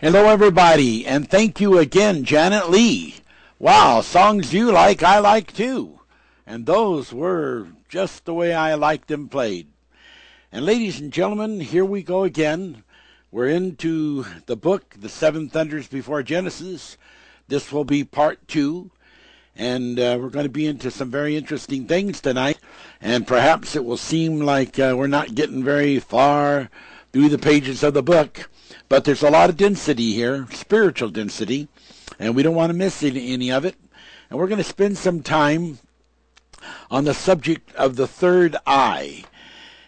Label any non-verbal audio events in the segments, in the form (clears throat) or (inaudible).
Hello, everybody, and thank you again, Janet Lee. Wow, songs you like, I like too. And those were just the way I liked them played. And ladies and gentlemen, here we go again. We're into the book, The Seven Thunders Before Genesis. This will be part two. And uh, we're going to be into some very interesting things tonight. And perhaps it will seem like uh, we're not getting very far through the pages of the book. But there's a lot of density here, spiritual density. And we don't want to miss any, any of it. And we're going to spend some time on the subject of the third eye.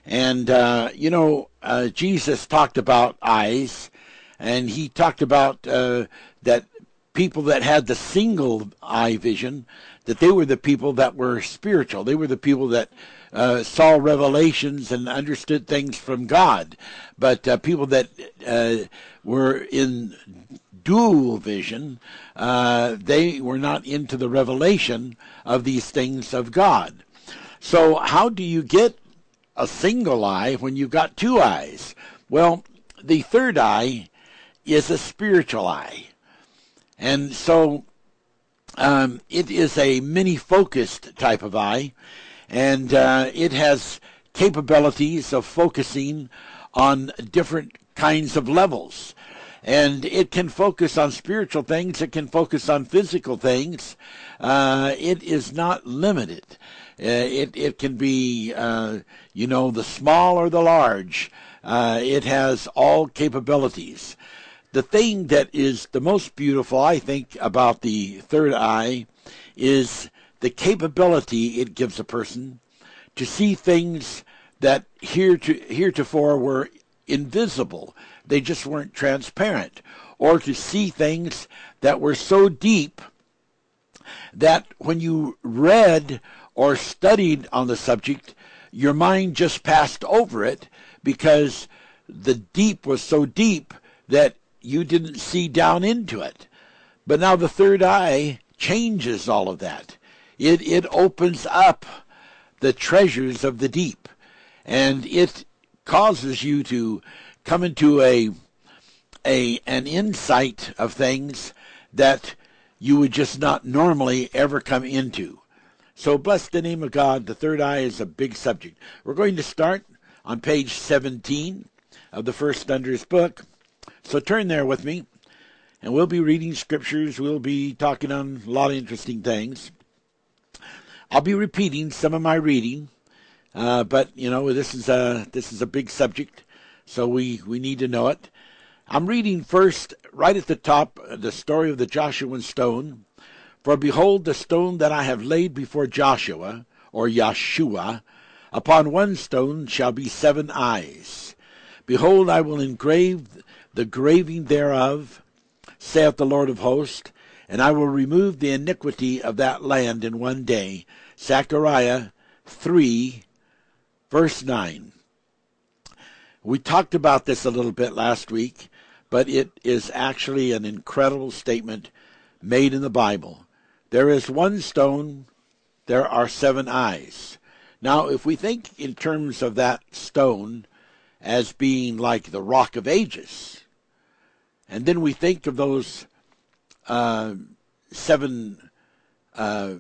And, uh, you know, uh, Jesus talked about eyes, and he talked about uh, that people that had the single eye vision, that they were the people that were spiritual. They were the people that uh, saw revelations and understood things from God. But uh, people that uh, were in dual vision, uh, they were not into the revelation of these things of God. So, how do you get a single eye when you've got two eyes? Well, the third eye is a spiritual eye. And so um, it is a many focused type of eye, and uh, it has capabilities of focusing on different kinds of levels. And it can focus on spiritual things, it can focus on physical things. Uh, it is not limited. Uh, it it can be uh, you know the small or the large. Uh, it has all capabilities. The thing that is the most beautiful, I think, about the third eye is the capability it gives a person to see things that heretofore were invisible. They just weren't transparent. Or to see things that were so deep that when you read or studied on the subject, your mind just passed over it because the deep was so deep that you didn't see down into it. But now the third eye changes all of that. It it opens up the treasures of the deep and it causes you to come into a a an insight of things that you would just not normally ever come into. So bless the name of God. The third eye is a big subject. We're going to start on page 17 of the First Thunders book. So turn there with me, and we'll be reading scriptures. We'll be talking on a lot of interesting things. I'll be repeating some of my reading, uh, but you know this is a this is a big subject, so we we need to know it. I'm reading first, right at the top, the story of the Joshuan stone. For behold, the stone that I have laid before Joshua, or Yeshua, upon one stone shall be seven eyes. Behold, I will engrave the graving thereof, saith the Lord of hosts, and I will remove the iniquity of that land in one day. Zechariah 3, verse 9. We talked about this a little bit last week, but it is actually an incredible statement made in the Bible. There is one stone, there are seven eyes. Now, if we think in terms of that stone as being like the rock of ages, and then we think of those uh, seven, uh,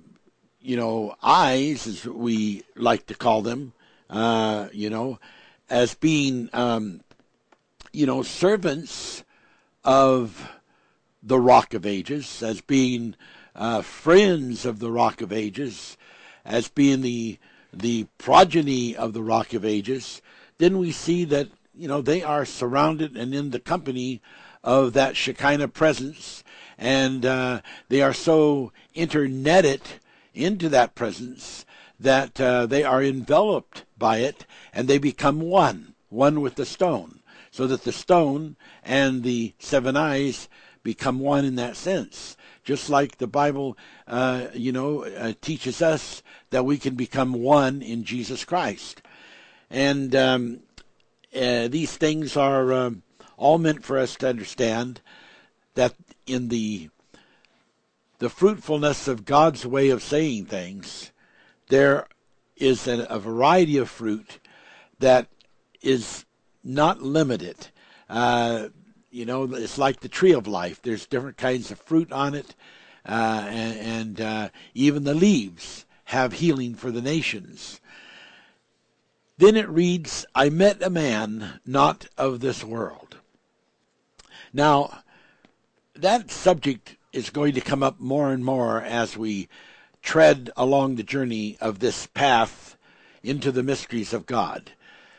you know, eyes, as we like to call them, uh, you know, as being, um, you know, servants of the rock of ages, as being uh, friends of the Rock of Ages as being the the progeny of the Rock of Ages, then we see that you know they are surrounded and in the company of that Shekinah presence, and uh, they are so internetted into that presence that uh, they are enveloped by it, and they become one, one with the stone, so that the stone and the seven eyes become one in that sense. Just like the Bible, uh, you know, uh, teaches us that we can become one in Jesus Christ. And um, uh, these things are um, all meant for us to understand that in the the fruitfulness of God's way of saying things, there is a, a variety of fruit that is not limited. Uh, you know, it's like the tree of life. There's different kinds of fruit on it, uh, and, and uh, even the leaves have healing for the nations. Then it reads, I met a man not of this world. Now, that subject is going to come up more and more as we tread along the journey of this path into the mysteries of God.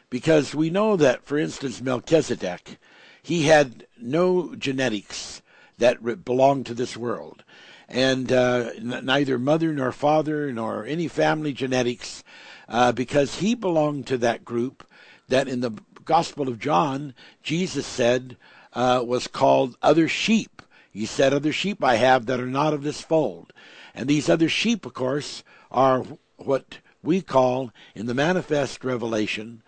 Because we know that, for instance, Melchizedek, he had no genetics that belonged to this world. And uh, n- neither mother nor father nor any family genetics, uh, because he belonged to that group that in the Gospel of John, Jesus said uh, was called other sheep. He said, Other sheep I have that are not of this fold. And these other sheep, of course, are what we call in the manifest revelation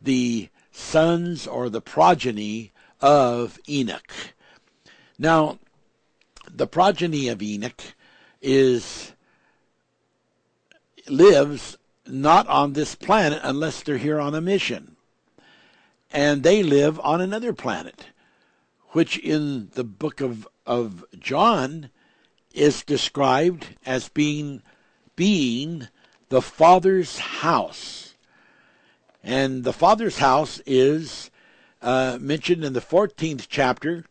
the sons or the progeny of Enoch. Now, the progeny of Enoch is lives not on this planet unless they're here on a mission. And they live on another planet, which in the book of, of John is described as being being the Father's house. And the Father's house is uh, mentioned in the 14th chapter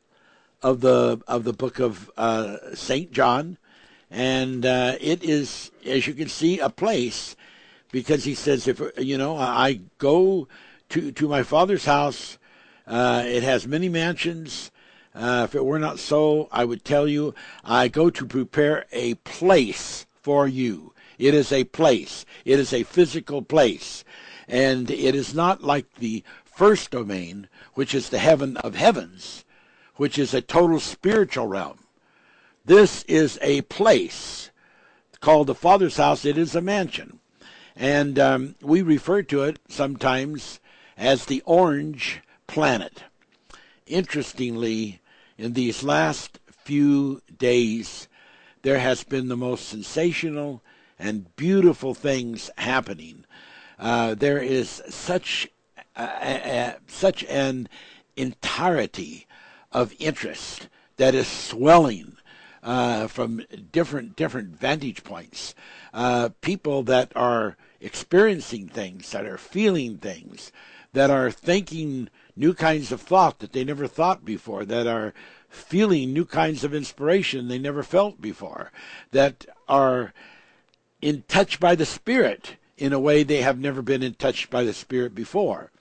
of the of the book of uh, Saint John, and uh, it is, as you can see, a place because he says, if you know, I go to to my Father's house, uh, it has many mansions. Uh, if it were not so, I would tell you, I go to prepare a place for you. It is a place. It is a physical place. And it is not like the first domain, which is the heaven of heavens, which is a total spiritual realm. This is a place called the Father's house. It is a mansion. And um, we refer to it sometimes as the orange planet. Interestingly, in these last few days, there has been the most sensational and beautiful things happening. Uh, there is such uh, uh, such an entirety of interest that is swelling uh, from different different vantage points. Uh, people that are experiencing things, that are feeling things, that are thinking new kinds of thought that they never thought before, that are feeling new kinds of inspiration they never felt before, that are in touch by the Spirit in a way they have never been in touch by the Spirit before.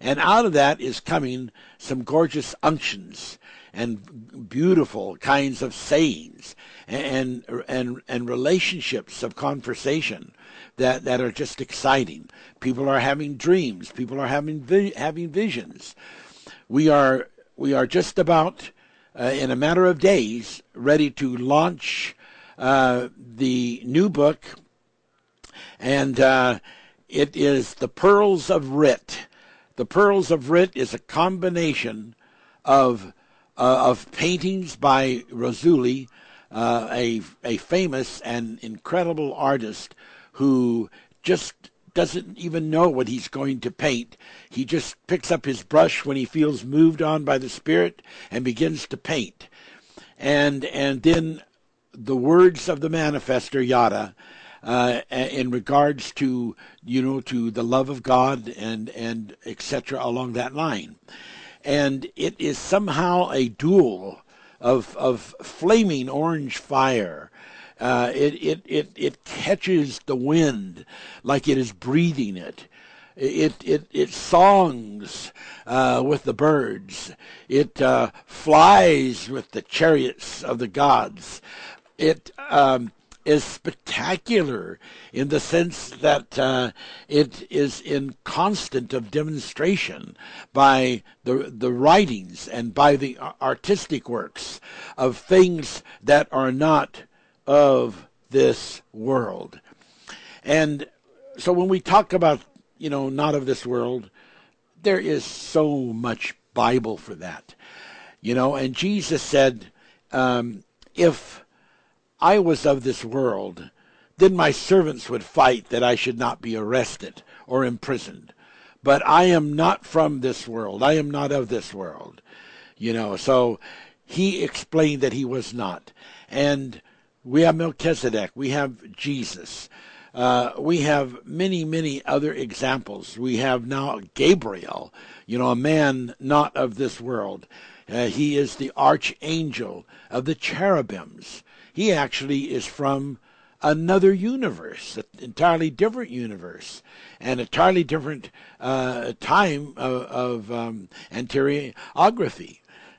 And out of that is coming some gorgeous unctions and beautiful kinds of sayings and and and relationships of conversation that that are just exciting. People are having dreams. People are having vi- having visions. We are we are just about uh, in a matter of days ready to launch uh, the new book, and uh, it is the Pearls of Writ. The Pearls of Writ is a combination of uh, of paintings by Rosuli, uh, a a famous and incredible artist who just doesn't even know what he's going to paint. He just picks up his brush when he feels moved on by the Spirit and begins to paint. And and then the words of the manifester yada uh, in regards to you know to the love of God and and etc. along that line, and it is somehow a duel of of flaming orange fire uh, it, it, it, it catches the wind like it is breathing it. It, it, it songs uh, with the birds. It uh, flies with the chariots of the gods. It um, is spectacular in the sense that uh, it is in constant of demonstration by the the writings and by the artistic works of things that are not of this world. And so when we talk about, you know, not of this world, there is so much Bible for that. You know, and Jesus said, um, if I was of this world, then my servants would fight that I should not be arrested or imprisoned. But I am not from this world. I am not of this world. you know. So he explained that he was not. And we have Melchizedek, we have Jesus. Uh, we have many, many other examples. We have now Gabriel, you know, a man not of this world. Uh, he is the archangel of the cherubims. He actually is from another universe, an entirely different universe, and entirely different uh, time of, of um.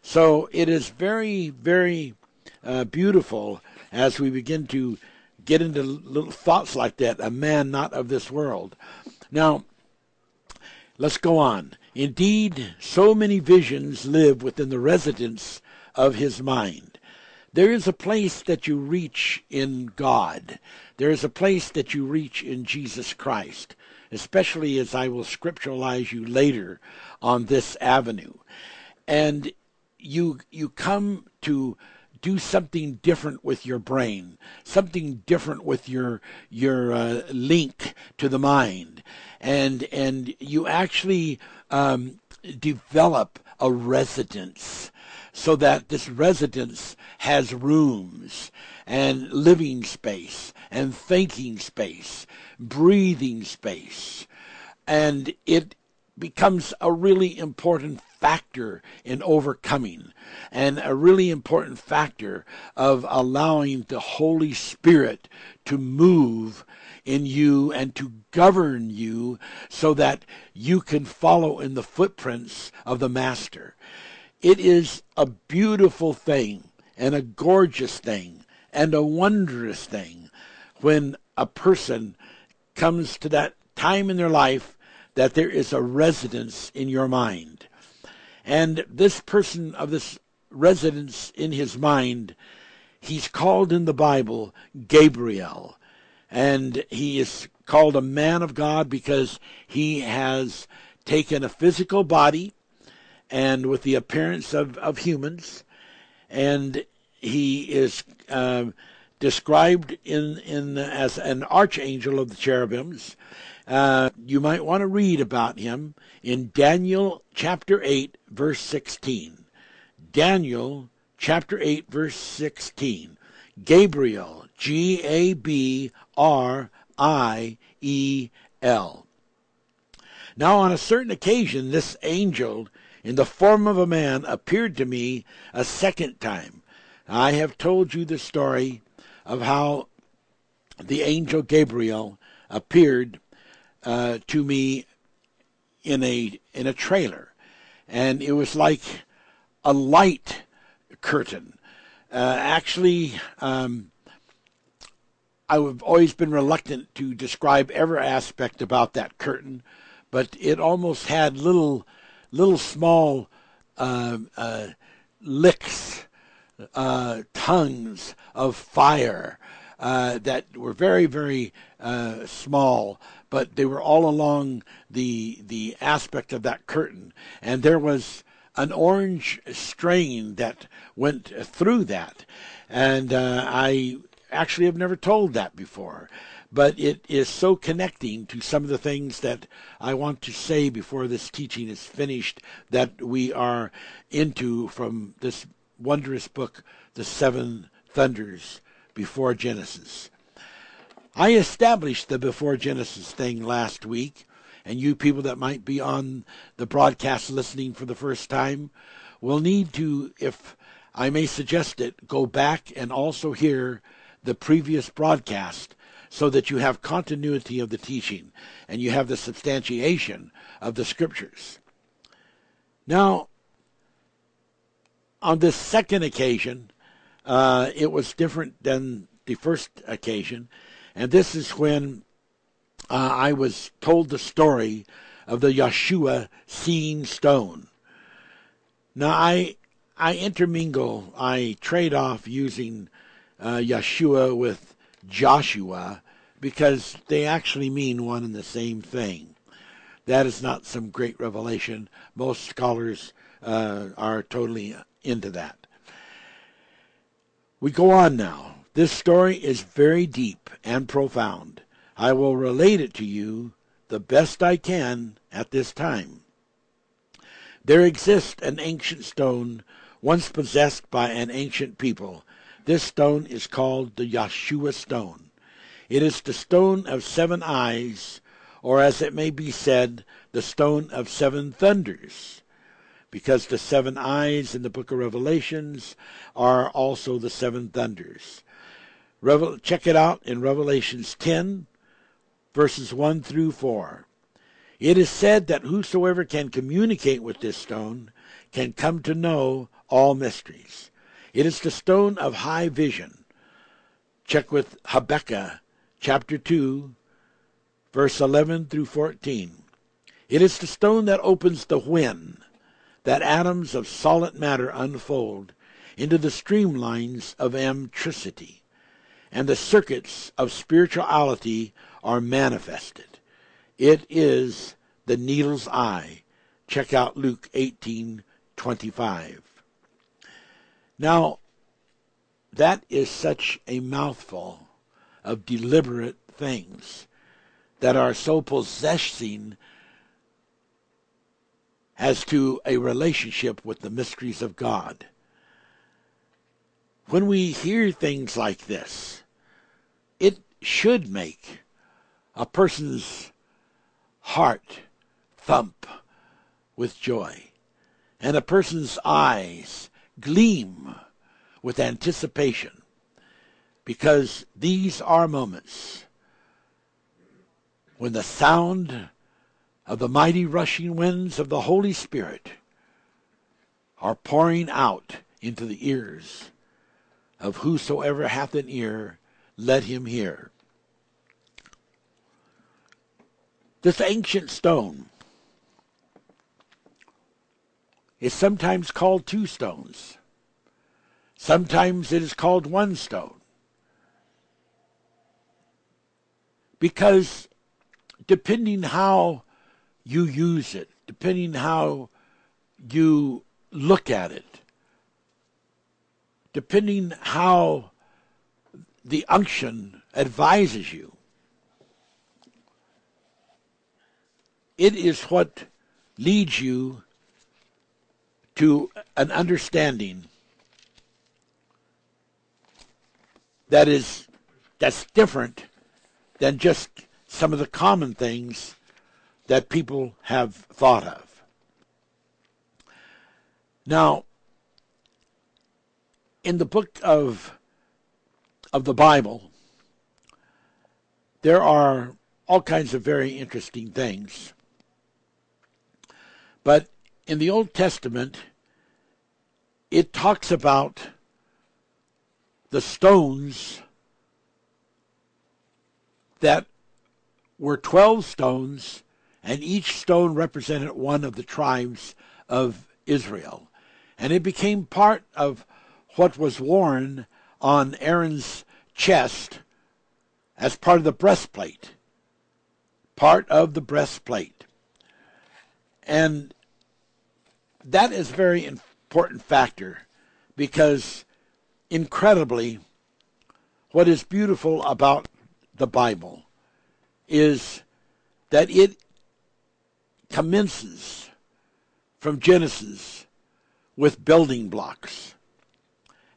So it is very, very uh, beautiful as we begin to get into little thoughts like that. A man not of this world. Now, let's go on. Indeed, so many visions live within the residence of his mind. There is a place that you reach in God. There is a place that you reach in Jesus Christ, especially as I will scripturalize you later on this avenue. And you you come to do something different with your brain, something different with your your uh, link to the mind, and and you actually um, develop a residence so that this residence has rooms and living space and thinking space, breathing space, and it becomes a really important factor in overcoming and a really important factor of allowing the Holy Spirit to move in you and to govern you so that you can follow in the footprints of the Master. It is a beautiful thing and a gorgeous thing and a wondrous thing when a person comes to that time in their life that there is a residence in your mind. And this person of this residence in his mind, he's called in the Bible Gabriel. And he is called a man of God because he has taken a physical body and with the appearance of, of humans, and he is uh, described in, in as an archangel of the cherubims. Uh, you might want to read about him in Daniel chapter 8, verse 16. Daniel chapter 8, verse 16. Gabriel, G A B R I E L. Now, on a certain occasion, this angel, in the form of a man, appeared to me a second time. I have told you the story of how the angel Gabriel appeared uh, to me in a in a trailer, and it was like a light curtain. Uh, actually, um, I've always been reluctant to describe every aspect about that curtain, but it almost had little, little small uh, uh, licks, uh, tongues of fire uh, that were very, very uh, small but they were all along the the aspect of that curtain, and there was an orange strain that went through that, and uh, I actually have never told that before. But it is so connecting to some of the things that I want to say before this teaching is finished that we are into from this wondrous book, The Seven Thunders Before Genesis. I established the before Genesis thing last week, and you people that might be on the broadcast listening for the first time will need to, if I may suggest it, go back and also hear the previous broadcast so that you have continuity of the teaching and you have the substantiation of the scriptures. Now, on this second occasion, uh, it was different than the first occasion and this is when uh, I was told the story of the Yeshua seeing stone. Now I I intermingle, I trade off using uh, Yeshua with Joshua because they actually mean one and the same thing. That is not some great revelation. Most scholars uh, are totally into that. We go on now. This story is very deep and profound. I will relate it to you the best I can at this time. There exists an ancient stone once possessed by an ancient people. This stone is called the Yeshua stone. It is the stone of seven eyes, or as it may be said, the stone of seven thunders, because the seven eyes in the book of Revelations are also the seven thunders. Revel- check it out in Revelations 10, verses 1 through 4. It is said that whosoever can communicate with this stone can come to know all mysteries. It is the stone of high vision. Check with Habakkuk chapter 2, verse 11 through 14. It is the stone that opens the when, that atoms of solid matter unfold into the streamlines of amtricity, and the circuits of spirituality are manifested. It is the needle's eye. Check out Luke 18:25. Now, that is such a mouthful of deliberate things that are so possessing as to a relationship with the mysteries of God. When we hear things like this, it should make a person's heart thump with joy and a person's eyes gleam with anticipation because these are moments when the sound of the mighty rushing winds of the Holy Spirit are pouring out into the ears of whosoever hath an ear, let him hear. This ancient stone is sometimes called two stones. Sometimes it is called one stone. Because depending how you use it, depending how you look at it, depending how the unction advises you, it is what leads you to an understanding that is that's different than just some of the common things that people have thought of. Now, in the book of of the Bible, there are all kinds of very interesting things. But in the Old Testament, it talks about the stones that were 12 stones, and each stone represented one of the tribes of Israel. And it became part of what was worn on Aaron's chest as part of the breastplate. Part of the breastplate. And that is a very important factor because incredibly, what is beautiful about the Bible is that it commences from Genesis with building blocks.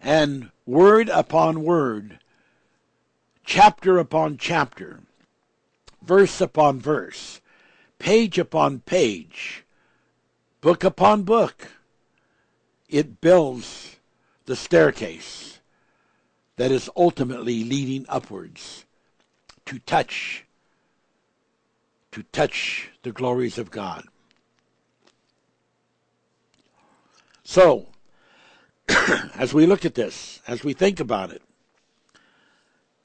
And word upon word, chapter upon chapter, verse upon verse, page upon page, book upon book, it builds the staircase that is ultimately leading upwards to touch to touch the glories of God. So, (clears throat) as we look at this, as we think about it,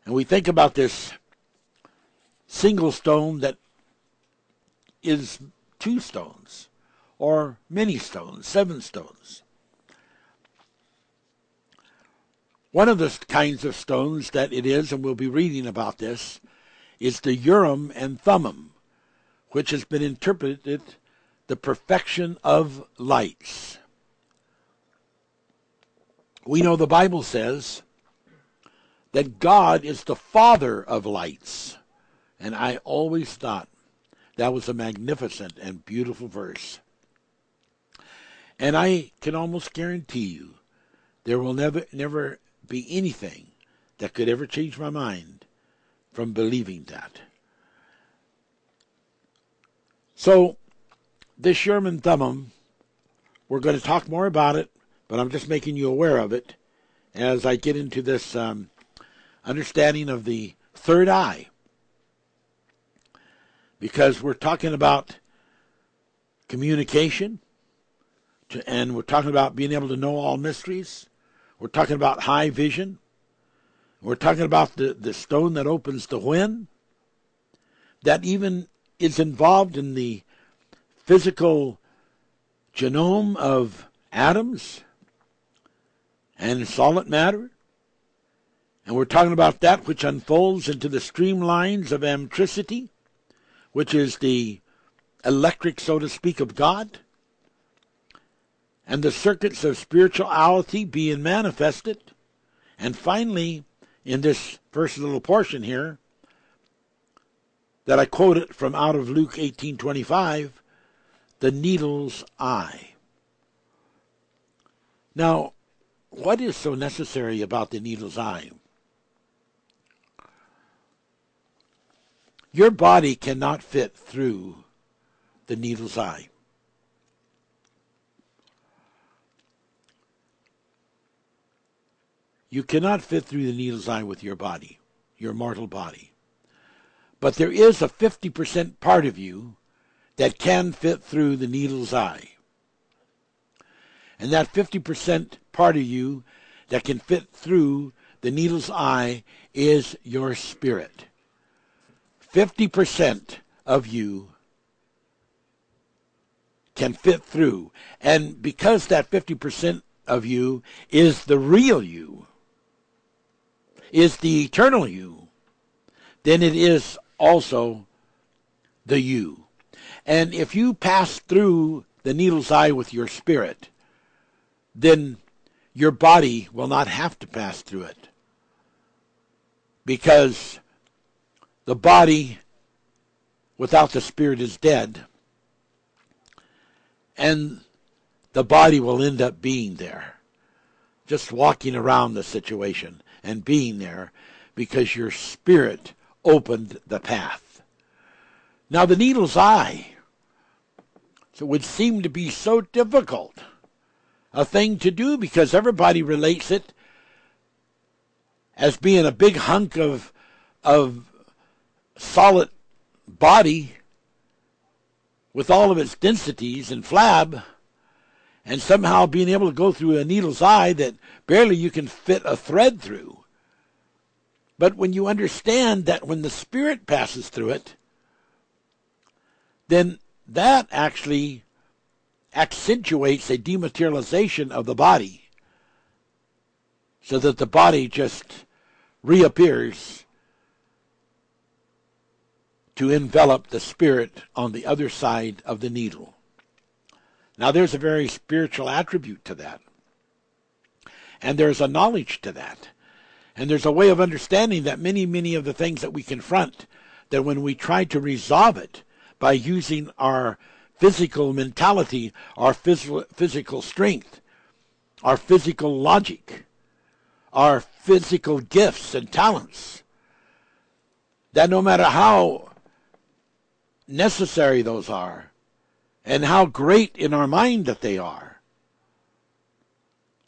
and we think about this single stone that is two stones, or many stones, seven stones. One of the kinds of stones that it is, and we'll be reading about this, is the Urim and Thummim, which has been interpreted the perfection of lights. We know the Bible says that God is the Father of lights. And I always thought that was a magnificent and beautiful verse. And I can almost guarantee you there will never never be anything that could ever change my mind from believing that. So, this Sherman Thummim, we're going to talk more about it, but I'm just making you aware of it as I get into this um, understanding of the third eye. Because we're talking about communication, to, and we're talking about being able to know all mysteries. We're talking about high vision. We're talking about the, the stone that opens the when, that even is involved in the physical genome of atoms and solid matter. And we're talking about that which unfolds into the streamlines of ametricity, which is the electric, so to speak, of God, and the circuits of spirituality being manifested. And finally, in this first little portion here, that I quoted from out of Luke 18:25, the needle's eye. Now, what is so necessary about the needle's eye? Your body cannot fit through the needle's eye. You cannot fit through the needle's eye with your body, your mortal body. But there is a 50% part of you that can fit through the needle's eye. And that 50% part of you that can fit through the needle's eye is your spirit. 50% of you can fit through. And because that 50% of you is the real you, is the eternal you, then it is also the you. And if you pass through the needle's eye with your spirit, then your body will not have to pass through it. Because the body without the spirit is dead. And the body will end up being there, just walking around the situation and being there because your spirit opened the path. Now, the needle's eye so it would seem to be so difficult a thing to do because everybody relates it as being a big hunk of of solid body with all of its densities and flab and somehow being able to go through a needle's eye that barely you can fit a thread through. But when you understand that when the Spirit passes through it, then that actually accentuates a dematerialization of the body so that the body just reappears to envelop the spirit on the other side of the needle. Now, there's a very spiritual attribute to that. And there's a knowledge to that. And there's a way of understanding that many, many of the things that we confront, that when we try to resolve it by using our physical mentality, our physical, physical strength, our physical logic, our physical gifts and talents, that no matter how necessary those are, and how great in our mind that they are.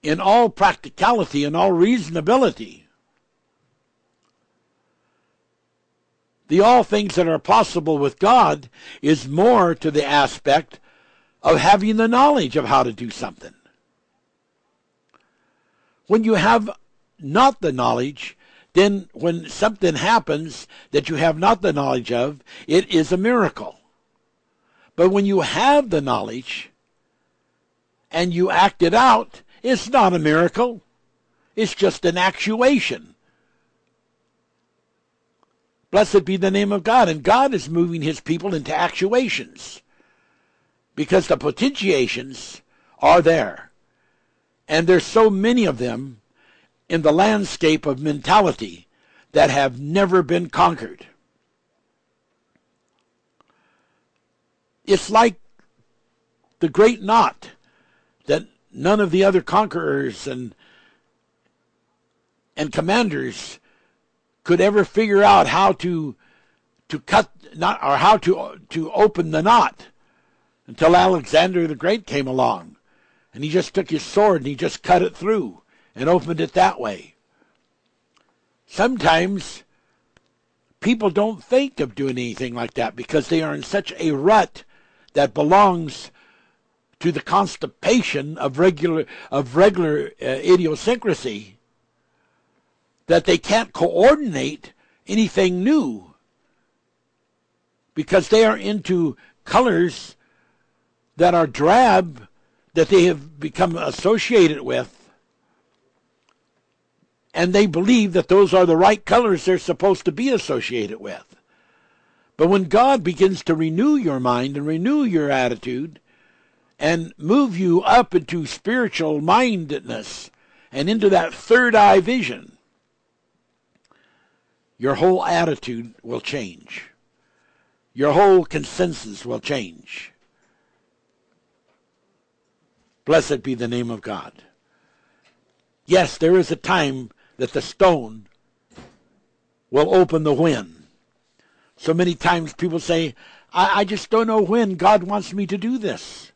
In all practicality and all reasonability. The all things that are possible with God is more to the aspect of having the knowledge of how to do something. When you have not the knowledge, then when something happens that you have not the knowledge of, it is a miracle. But when you have the knowledge and you act it out, it's not a miracle. It's just an actuation. Blessed be the name of God. And God is moving his people into actuations because the potentiations are there. And there's so many of them in the landscape of mentality that have never been conquered. It's like the great knot that none of the other conquerors and and commanders could ever figure out how to to cut not or how to to open the knot until Alexander the Great came along and he just took his sword and he just cut it through and opened it that way. Sometimes people don't think of doing anything like that because they are in such a rut that belongs to the constipation of regular of regular uh, idiosyncrasy that they can't coordinate anything new because they are into colors that are drab that they have become associated with. And they believe that those are the right colors they're supposed to be associated with. But when God begins to renew your mind and renew your attitude and move you up into spiritual mindedness and into that third eye vision, your whole attitude will change. Your whole consensus will change. Blessed be the name of God. Yes, there is a time that the stone will open the wind. So many times people say, I, I just don't know when God wants me to do this.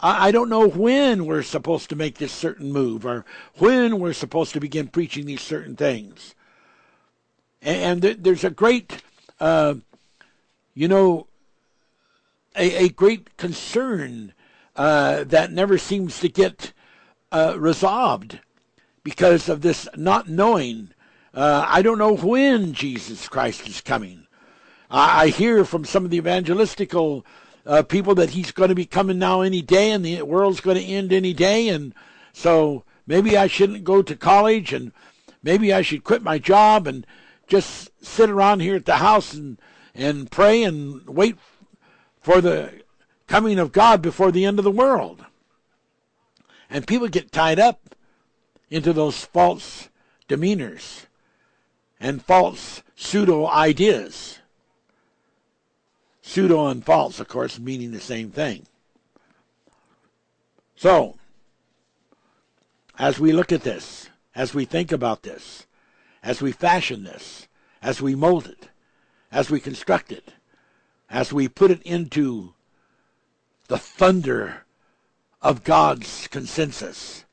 I don't know when we're supposed to make this certain move or when we're supposed to begin preaching these certain things. And, and there's a great, uh, you know, a, a great concern uh, that never seems to get uh, resolved because of this not knowing. Uh, I don't know when Jesus Christ is coming. I, I hear from some of the evangelistical uh, people that he's going to be coming now any day and the world's going to end any day. And so maybe I shouldn't go to college and maybe I should quit my job and just sit around here at the house and, and pray and wait for the coming of God before the end of the world. And people get tied up into those false demeanors and false pseudo ideas. Pseudo and false, of course, meaning the same thing. So, as we look at this, as we think about this, as we fashion this, as we mold it, as we construct it, as we put it into the thunder of God's consensus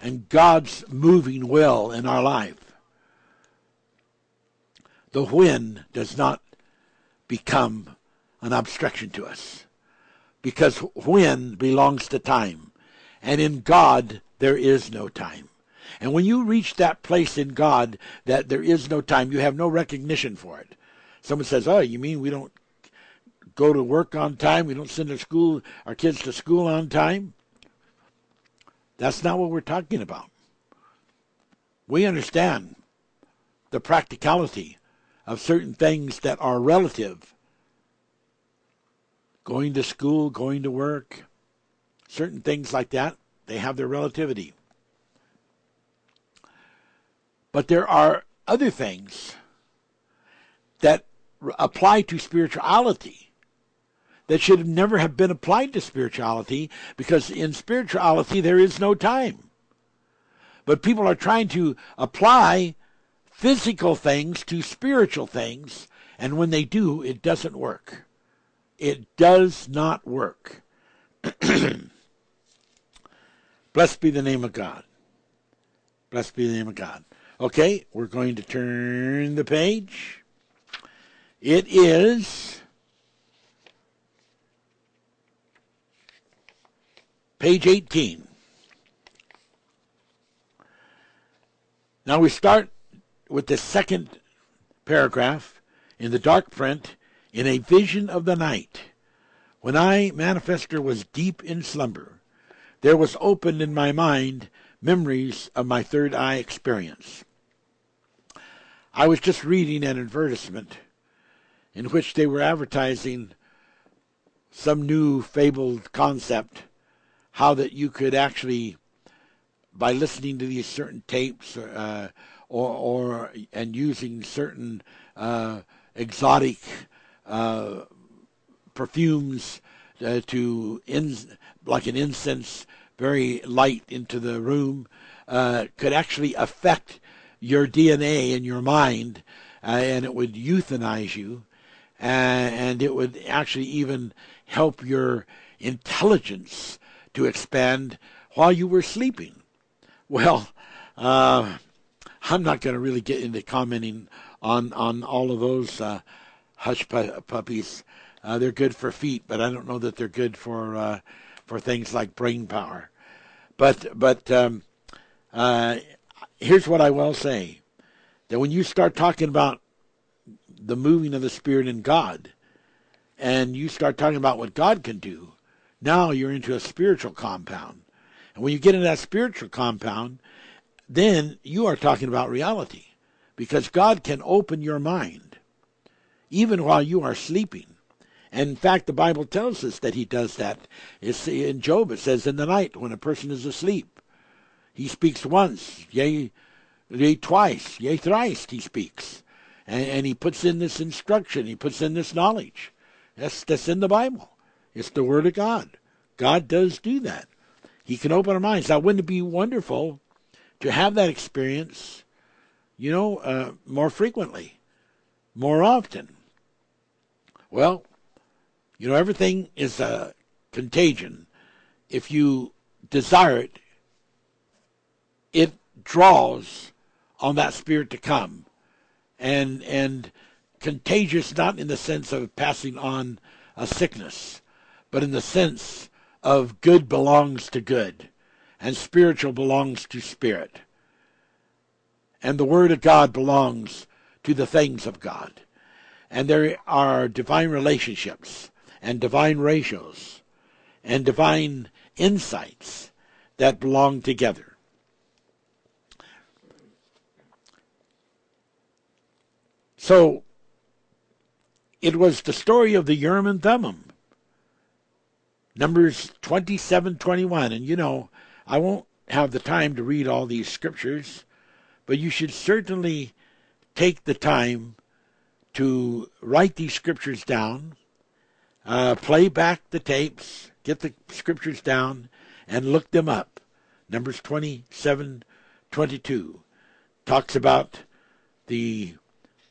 and God's moving will in our life, the when does not become an obstruction to us. Because when belongs to time. And in God, there is no time. And when you reach that place in God that there is no time, you have no recognition for it. Someone says, Oh, you mean we don't go to work on time? We don't send our school our kids to school on time? That's not what we're talking about. We understand the practicality of certain things that are relative going to school, going to work, certain things like that, they have their relativity. But there are other things that apply to spirituality that should have never have been applied to spirituality because in spirituality there is no time. But people are trying to apply physical things to spiritual things, and when they do, it doesn't work. It does not work. (clears throat) Blessed be the name of God. Blessed be the name of God. Okay, we're going to turn the page. It is page 18. Now we start with the second paragraph in the dark print in a vision of the night, when I, manifester, was deep in slumber, there was opened in my mind memories of my third eye experience. I was just reading an advertisement in which they were advertising some new fabled concept, how that you could actually, by listening to these certain tapes uh, or, or and using certain uh, exotic uh, perfumes uh, to in, like an incense very light into the room uh, could actually affect your DNA in your mind, uh, and it would euthanize you, uh, and it would actually even help your intelligence to expand while you were sleeping. Well, uh, I'm not going to really get into commenting on on all of those uh, hush pu- puppies. Uh, they're good for feet, but I don't know that they're good for for things like brain power. But but um, here's what I will say: that when you start talking about the moving of the Spirit in God, and you start talking about what God can do, now you're into a spiritual compound. And when you get into that spiritual compound, then you are talking about reality because God can open your mind even while you are sleeping. And in fact, the Bible tells us that He does that. It's in Job, it says, in the night when a person is asleep, He speaks once, yea, yea twice, yea thrice, He speaks. And, and He puts in this instruction, He puts in this knowledge. That's, that's in the Bible. It's the Word of God. God does do that. He can open our minds. Now, wouldn't it be wonderful to have that experience, you know, uh, more frequently, more often. Well, you know, everything is a contagion. If you desire it, it draws on that spirit to come. And and contagious not in the sense of passing on a sickness, but in the sense of good belongs to good and spiritual belongs to spirit. And the Word of God belongs to the things of God. And there are divine relationships and divine ratios and divine insights that belong together. So it was the story of the Urim and Thummim. Numbers 27 21. And you know, I won't have the time to read all these scriptures, but you should certainly take the time to write these scriptures down, uh, play back the tapes, get the scriptures down, and look them up. Numbers 27, 22 talks about the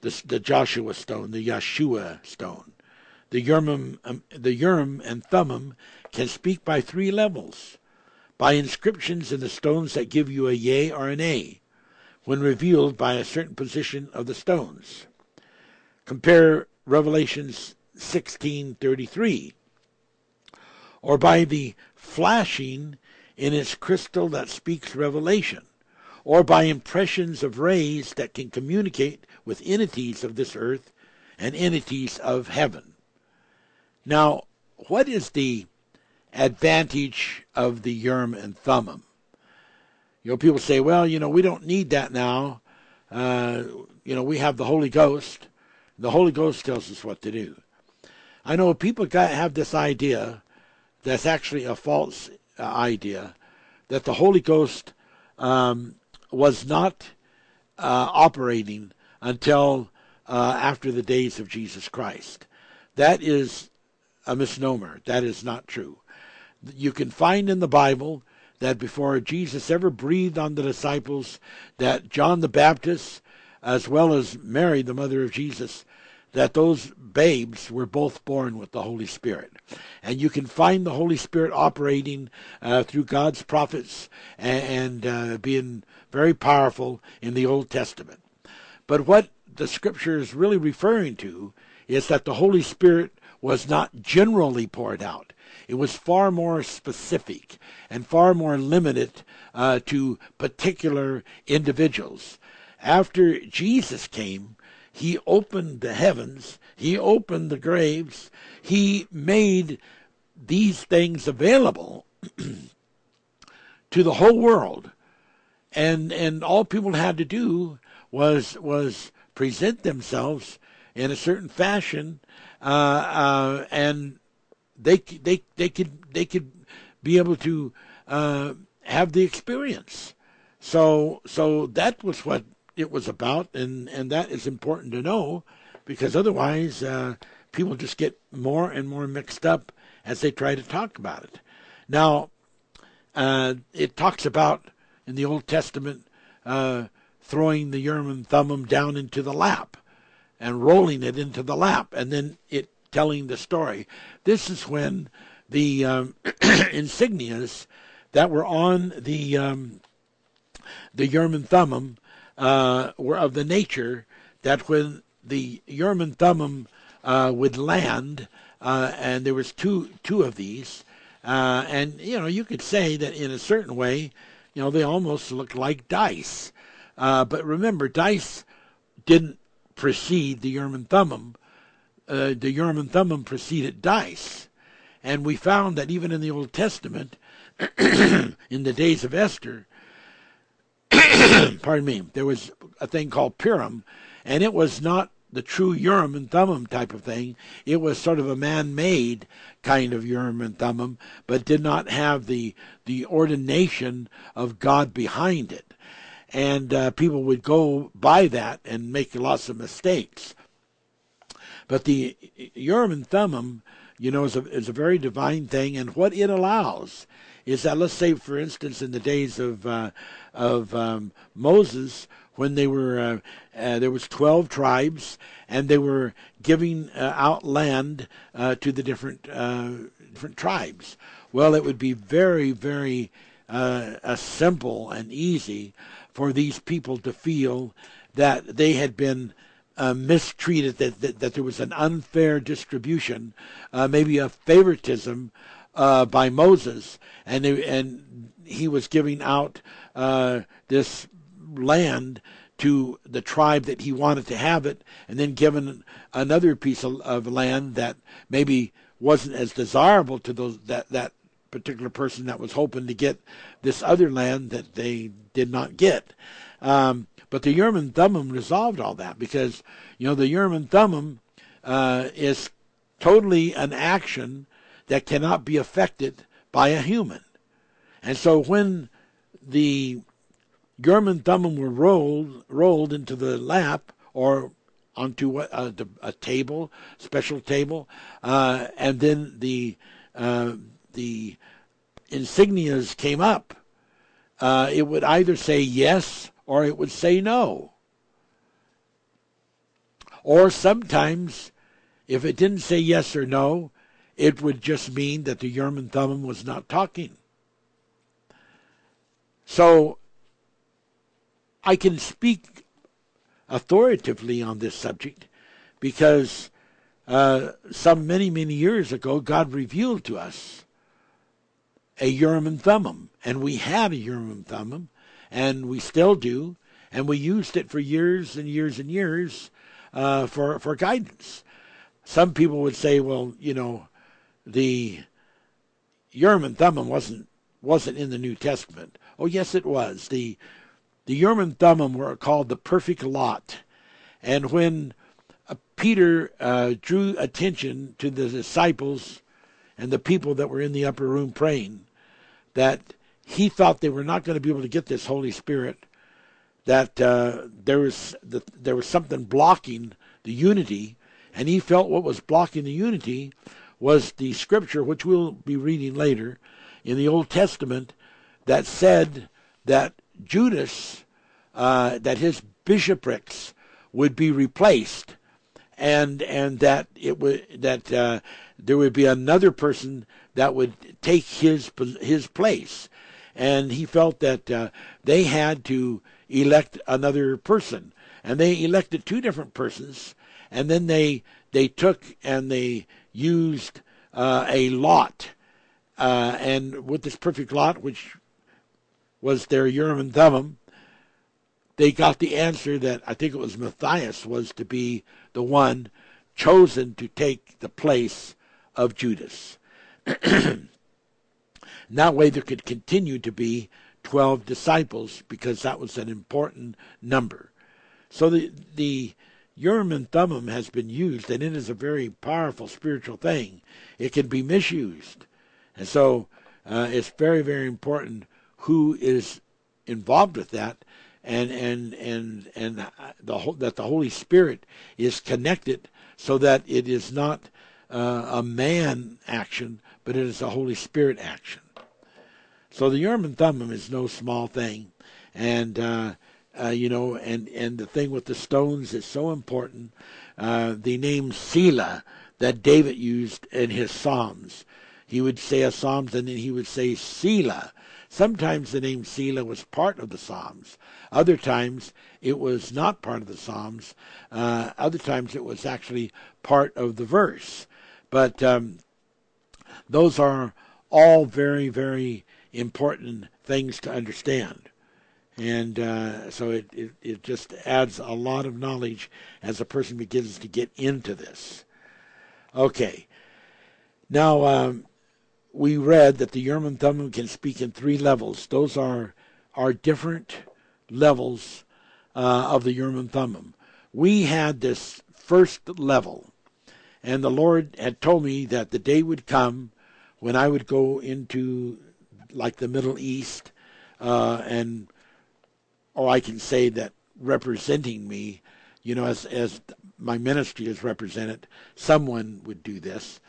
the, the Joshua stone, the Yeshua stone. The Urim, um, the Urim and Thummim can speak by three levels by inscriptions in the stones that give you a yea or an a when revealed by a certain position of the stones. Compare Revelations 16:33 or by the flashing in its crystal that speaks revelation or by impressions of rays that can communicate with entities of this earth and entities of heaven. Now, what is the advantage of the Urim and Thummim. You know, people say, well, you know, we don't need that now. Uh, you know, we have the Holy Ghost. The Holy Ghost tells us what to do. I know people got, have this idea that's actually a false uh, idea that the Holy Ghost um, was not uh, operating until uh, after the days of Jesus Christ. That is a misnomer. That is not true you can find in the Bible that before Jesus ever breathed on the disciples, that John the Baptist, as well as Mary, the mother of Jesus, that those babes were both born with the Holy Spirit. And you can find the Holy Spirit operating uh, through God's prophets and, and uh, being very powerful in the Old Testament. But what the scripture is really referring to is that the Holy Spirit was not generally poured out. It was far more specific and far more limited uh, to particular individuals. After Jesus came, he opened the heavens, he opened the graves, he made these things available (clears throat) to the whole world. And and all people had to do was was present themselves in a certain fashion, uh, uh, and they they they could they could be able to uh, have the experience. So so that was what it was about, and and that is important to know because otherwise uh, people just get more and more mixed up as they try to talk about it. Now, uh, it talks about in the Old Testament uh, throwing the Urim Thummim down into the lap and rolling it into the lap, and then it telling the story. This is when the um, (clears throat) insignias that were on the um, the Urim Thummim uh, were of the nature that when the Urim Thummim uh, would land, uh, and there was two two of these, uh, and you know you could say that in a certain way, you know they almost looked like dice. Uh, but remember, dice didn't precede the Urim and Thummim. Uh, the Urim and Thummim preceded dice, and we found that even in the Old Testament, (coughs) in the days of Esther, (coughs) pardon me, there was a thing called Purim, and it was not the true Urim and Thummim type of thing. It was sort of a man-made kind of Urim and Thummim, but did not have the the ordination of God behind it. And uh, people would go by that and make lots of mistakes. But the Urim and Thummim, you know, is a, is a very divine thing, and what it allows is that, let's say, for instance, in the days of uh, of um, Moses, when they were uh, uh, there was 12 tribes and they were giving uh, out land uh, to the different uh, different tribes well it would be very very uh, simple and easy for these people to feel that they had been uh, mistreated that, that, that there was an unfair distribution uh, maybe a favoritism uh, by Moses. And they, and he was giving out this land to the tribe that he wanted to have it, and then given another piece of, of land that maybe wasn't as desirable to those that that particular person that was hoping to get this other land that they did not get. Um, but the Urim and Thummim resolved all that because you know the Urim and Thummim uh, is totally an action that cannot be affected by a human, and so when the Urim and Thummim were rolled rolled into the lap or onto a, a, a table, special table, uh, and then the uh, the insignias came up. Uh, it would either say yes or it would say no. Or sometimes, if it didn't say yes or no, it would just mean that the Urim and Thummim was not talking. So I can speak authoritatively on this subject because uh, some many, many years ago, God revealed to us a Urim and Thummim, and we had a Urim and Thummim, and we still do, and we used it for years and years and years uh, for for guidance. Some people would say, well, you know, the Urim and Thummim wasn't wasn't in the New Testament. Oh, yes, it was. The the Urim and Thummim were called the perfect lot. And when uh, Peter uh, drew attention to the disciples and the people that were in the upper room praying, that he thought they were not going to be able to get this Holy Spirit, that uh, there was the, there was something blocking the unity, and he felt what was blocking the unity was the scripture, which we'll be reading later in the Old Testament, that said that Judas uh, that his bishoprics would be replaced, and and that it would that uh, there would be another person that would take his his place, and he felt that uh, they had to elect another person, and they elected two different persons, and then they they took and they used uh, a lot, uh, and with this perfect lot, which was their Urim and Thummim, they got the answer that I think it was Matthias was to be the one chosen to take the place of Judas. That way there could continue to be 12 disciples because that was an important number. So the, the Urim and Thummim has been used, and it is a very powerful spiritual thing. It can be misused. And so uh, it's very, very important who is involved with that and and and and the that the Holy Spirit is connected so that it is not uh, a man action but it is a Holy Spirit action So the Urim and Thummim is no small thing, and uh, uh, you know, and and the thing with the stones is so important. Uh, the name Selah that David used in his psalms. He would say a psalms and then he would say Selah. Sometimes the name Selah was part of the psalms. Other times it was not part of the psalms. Uh, other times it was actually part of the verse. But um, those are all very, very important things to understand. And uh, so it, it, it, just adds a lot of knowledge as a person begins to get into this. Okay. Now, um, we read that the Urim and Thummim can speak in three levels. Those are, are different levels uh, of the Urim and Thummim. We had this first level, and the Lord had told me that the day would come when I would go into like the Middle East, uh, and or I can say that representing me, you know, as as my ministry is represented, someone would do this,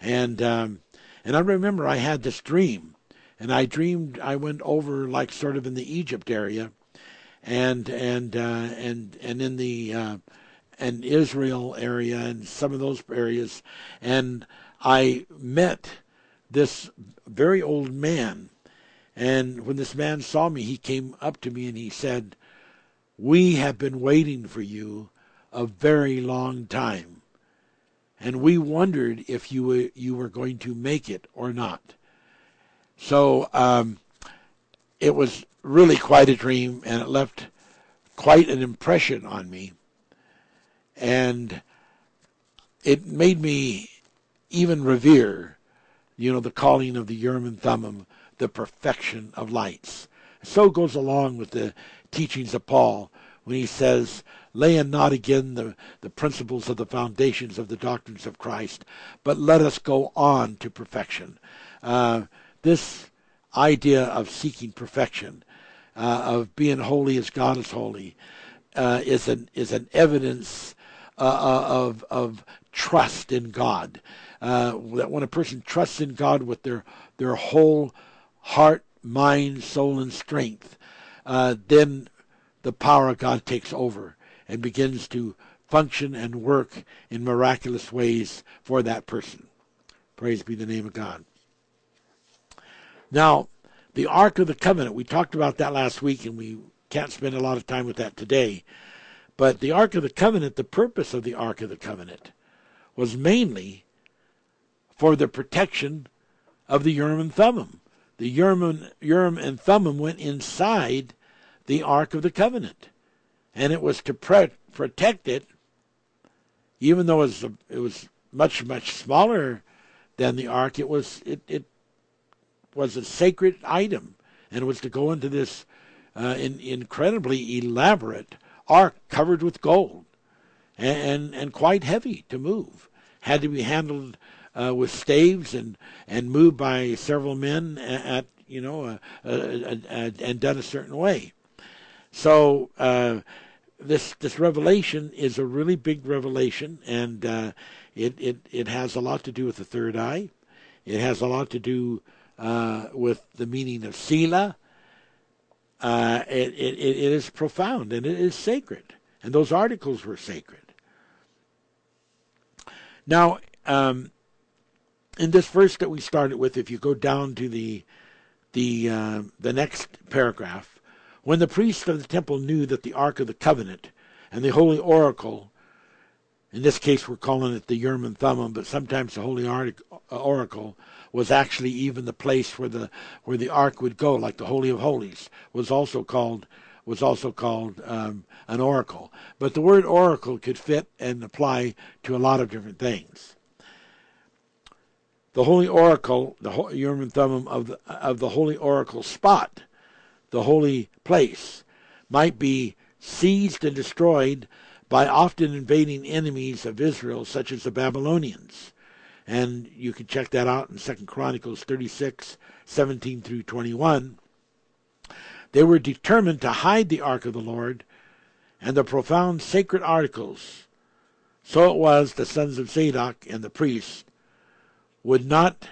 and um, and I remember I had this dream, and I dreamed I went over like sort of in the Egypt area, and and uh, and and in the uh, and Israel area and some of those areas, and I met this very old man and when this man saw me, he came up to me and he said, We have been waiting for you a very long time. And we wondered if you were, you were going to make it or not. So um, it was really quite a dream, and it left quite an impression on me. And it made me even revere, you know, the calling of the Urim and Thummim the perfection of lights. So goes along with the teachings of Paul when he says, laying not again the, the principles of the foundations of the doctrines of Christ, but let us go on to perfection. Uh, this idea of seeking perfection, uh, of being holy as God is holy, uh, is an is an evidence uh, uh, of of trust in God. Uh, that when a person trusts in God with their their whole heart, mind, soul, and strength, uh, then the power of God takes over and begins to function and work in miraculous ways for that person. Praise be the name of God. Now, the Ark of the Covenant, we talked about that last week and we can't spend a lot of time with that today. But the Ark of the Covenant, the purpose of the Ark of the Covenant was mainly for the protection of the Urim and Thummim the Urim, Urim and Thummim went inside the Ark of the Covenant. And it was to pre- protect it, even though it was, it was much, much smaller than the Ark, it was, it, it was a sacred item. And it was to go into this uh, in, incredibly elaborate ark covered with gold and, and, and quite heavy to move. Had to be handled uh, with staves and and moved by several men at you know uh, uh, uh, uh and done a certain way. So this this revelation is a really big revelation, and it it it has a lot to do with the third eye. It has a lot to do with the meaning of Selah. Uh, it, it, it is profound and it is sacred. And those articles were sacred. Now, um, in this verse that we started with, if you go down to the the uh, the next paragraph, when the priests of the temple knew that the ark of the covenant and the holy oracle, in this case we're calling it the Urim and Thummim, but sometimes the holy uh, oracle was actually even the place where the where the ark would go, like the holy of holies was also called was also called um, an oracle. But the word oracle could fit and apply to a lot of different things the holy oracle, the Urim and Thummim of the, of the holy oracle spot, the holy place, might be seized and destroyed by often invading enemies of Israel, such as the Babylonians. And you can check that out in Second Chronicles 36, 17 through 21. They were determined to hide the ark of the Lord and the profound sacred articles. So it was the sons of Zadok and the priests would not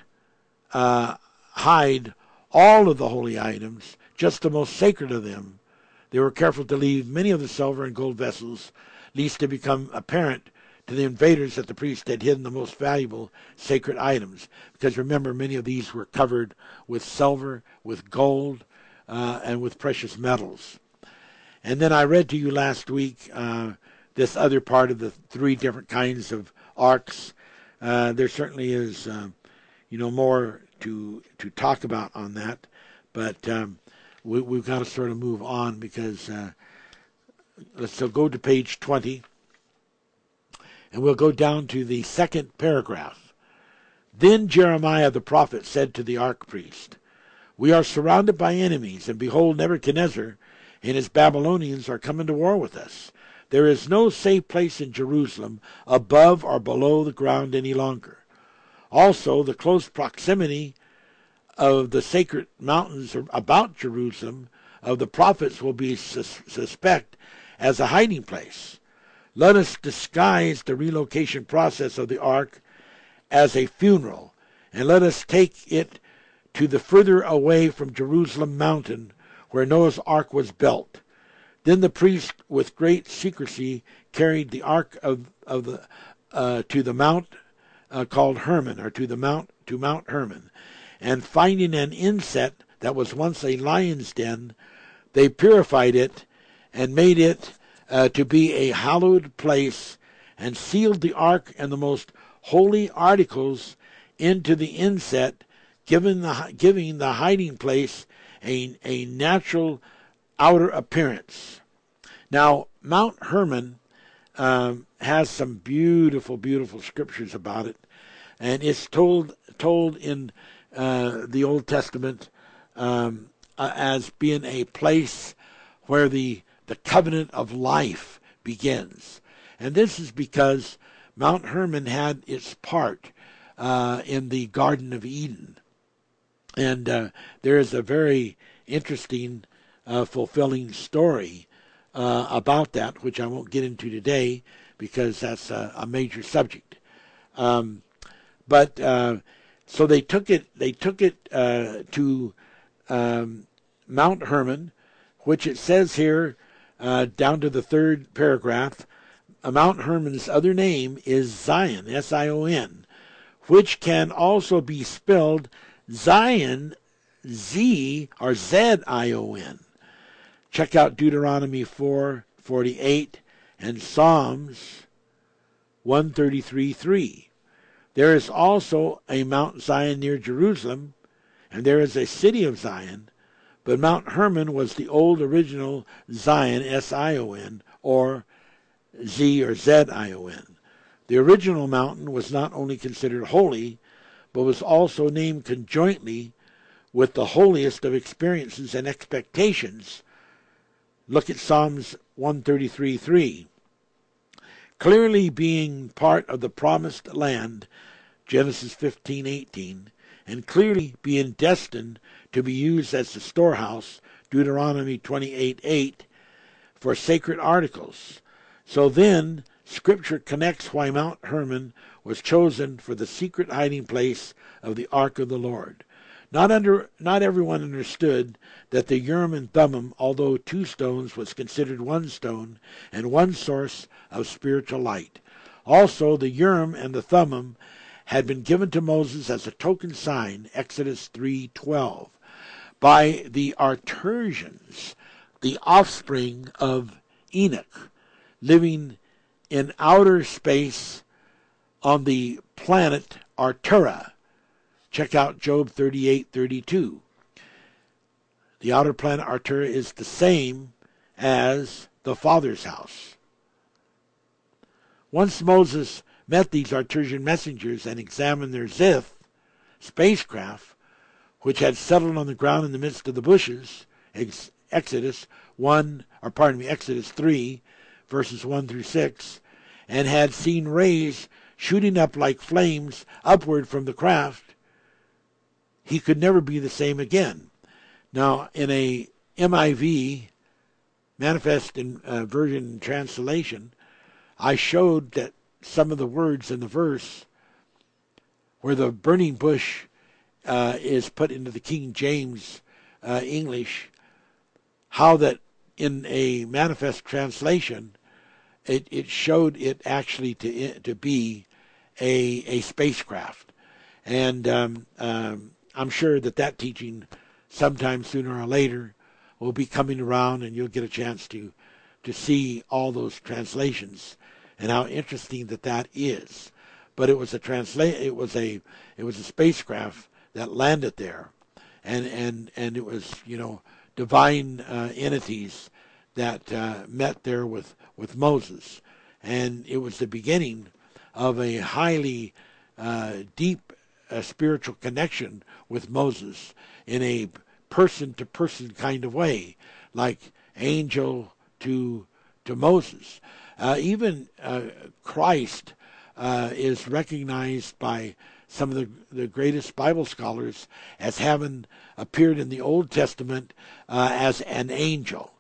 uh, hide all of the holy items, just the most sacred of them. They were careful to leave many of the silver and gold vessels, lest it become apparent to the invaders that the priest had hidden the most valuable sacred items. Because remember, many of these were covered with silver, with gold, uh, and with precious metals. And then I read to you last week uh, this other part of the three different kinds of arks. Uh, there certainly is, uh, you know, more to to talk about on that, but um, we, have got to sort of move on because uh, let's so go to page twenty and we'll go down to the second paragraph. Then Jeremiah the prophet said to the arch priest, We are surrounded by enemies, and behold, Nebuchadnezzar and his Babylonians are coming to war with us. There is no safe place in Jerusalem above or below the ground any longer. Also, the close proximity of the sacred mountains about Jerusalem of the prophets will be sus- suspect as a hiding place. Let us disguise the relocation process of the ark as a funeral, and let us take it to the further away from Jerusalem mountain where Noah's ark was built. Then the priest, with great secrecy, carried the ark of, of the, uh, to the mount uh, called Hermon, or to the mount to Mount Hermon, and finding an inset that was once a lion's den, they purified it and made it uh, to be a hallowed place, and sealed the ark and the most holy articles into the inset, giving the, giving the hiding place a, a natural outer appearance. Now, Mount Hermon um, has some beautiful, beautiful scriptures about it, and it's told told in uh, the Old Testament um, uh, as being a place where the the covenant of life begins. And this is because Mount Hermon had its part uh, in the Garden of Eden. And uh, there is a very interesting, uh, fulfilling story uh, about that, which I won't get into today because that's a, a major subject. Um, but uh, so they took it. They took it uh, to um, Mount Hermon, which it says here uh, down to the third paragraph, Mount Hermon's other name is Zion, S I O N, which can also be spelled Zion, Z or Z I O N. Check out Deuteronomy 4:48 and Psalms 133 3. There is also a Mount Zion near Jerusalem, and there is a city of Zion, but Mount Hermon was the old original Zion, S I O N, or Z or Z I O N. The original mountain was not only considered holy, but was also named conjointly with the holiest of experiences and expectations. Look at Psalms 133:3. Clearly being part of the promised land, Genesis 15:18, and clearly being destined to be used as the storehouse, Deuteronomy 28:8, for sacred articles. So then, Scripture connects why Mount Hermon was chosen for the secret hiding place of the Ark of the Lord. Not under, not everyone understood that the Urim and Thummim, although two stones, was considered one stone and one source of spiritual light. Also, the Urim and the Thummim had been given to Moses as a token sign, Exodus 3:12 by the Arturians, the offspring of Enoch, living in outer space on the planet Artura. Check out Job 38:32. The outer planet Artura is the same as the Father's house. Once Moses met these Arturian messengers and examined their Zith spacecraft, which had settled on the ground in the midst of the bushes, Ex- Exodus 1, or pardon me, Exodus 3, verses 1 through 6, and had seen rays shooting up like flames upward from the craft, he could never be the same again. Now, in a MIV, Manifest in uh, Version translation, I showed that some of the words in the verse where the burning bush uh, is put into the King James uh, English, how that in a manifest translation, it, it showed it actually to to be a a spacecraft, and um, um, I'm sure that that teaching, sometime sooner or later, will be coming around, and you'll get a chance to to see all those translations and how interesting that that is. But it was a translate. It was a it was a spacecraft that landed there, and and and it was you know divine uh, entities that uh, met there with with Moses, and it was the beginning of a highly uh, deep uh, spiritual connection with Moses in a person to person kind of way, like angel to to Moses. Uh, even uh, Christ uh, is recognized by some of the, the greatest Bible scholars as having appeared in the Old Testament uh, as an angel,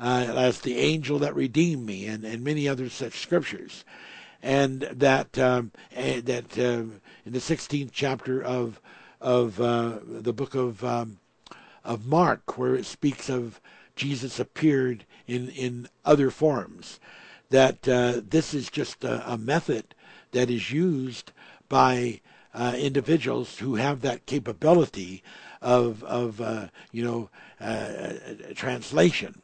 uh, as the angel that redeemed me, and, and many other such scriptures. And that um, that um, in the 16th chapter of of uh, the book of um, of Mark, where it speaks of Jesus appeared in in other forms, that uh, this is just a, a, method that is used by uh, individuals who have that capability of of uh, you know uh, translation,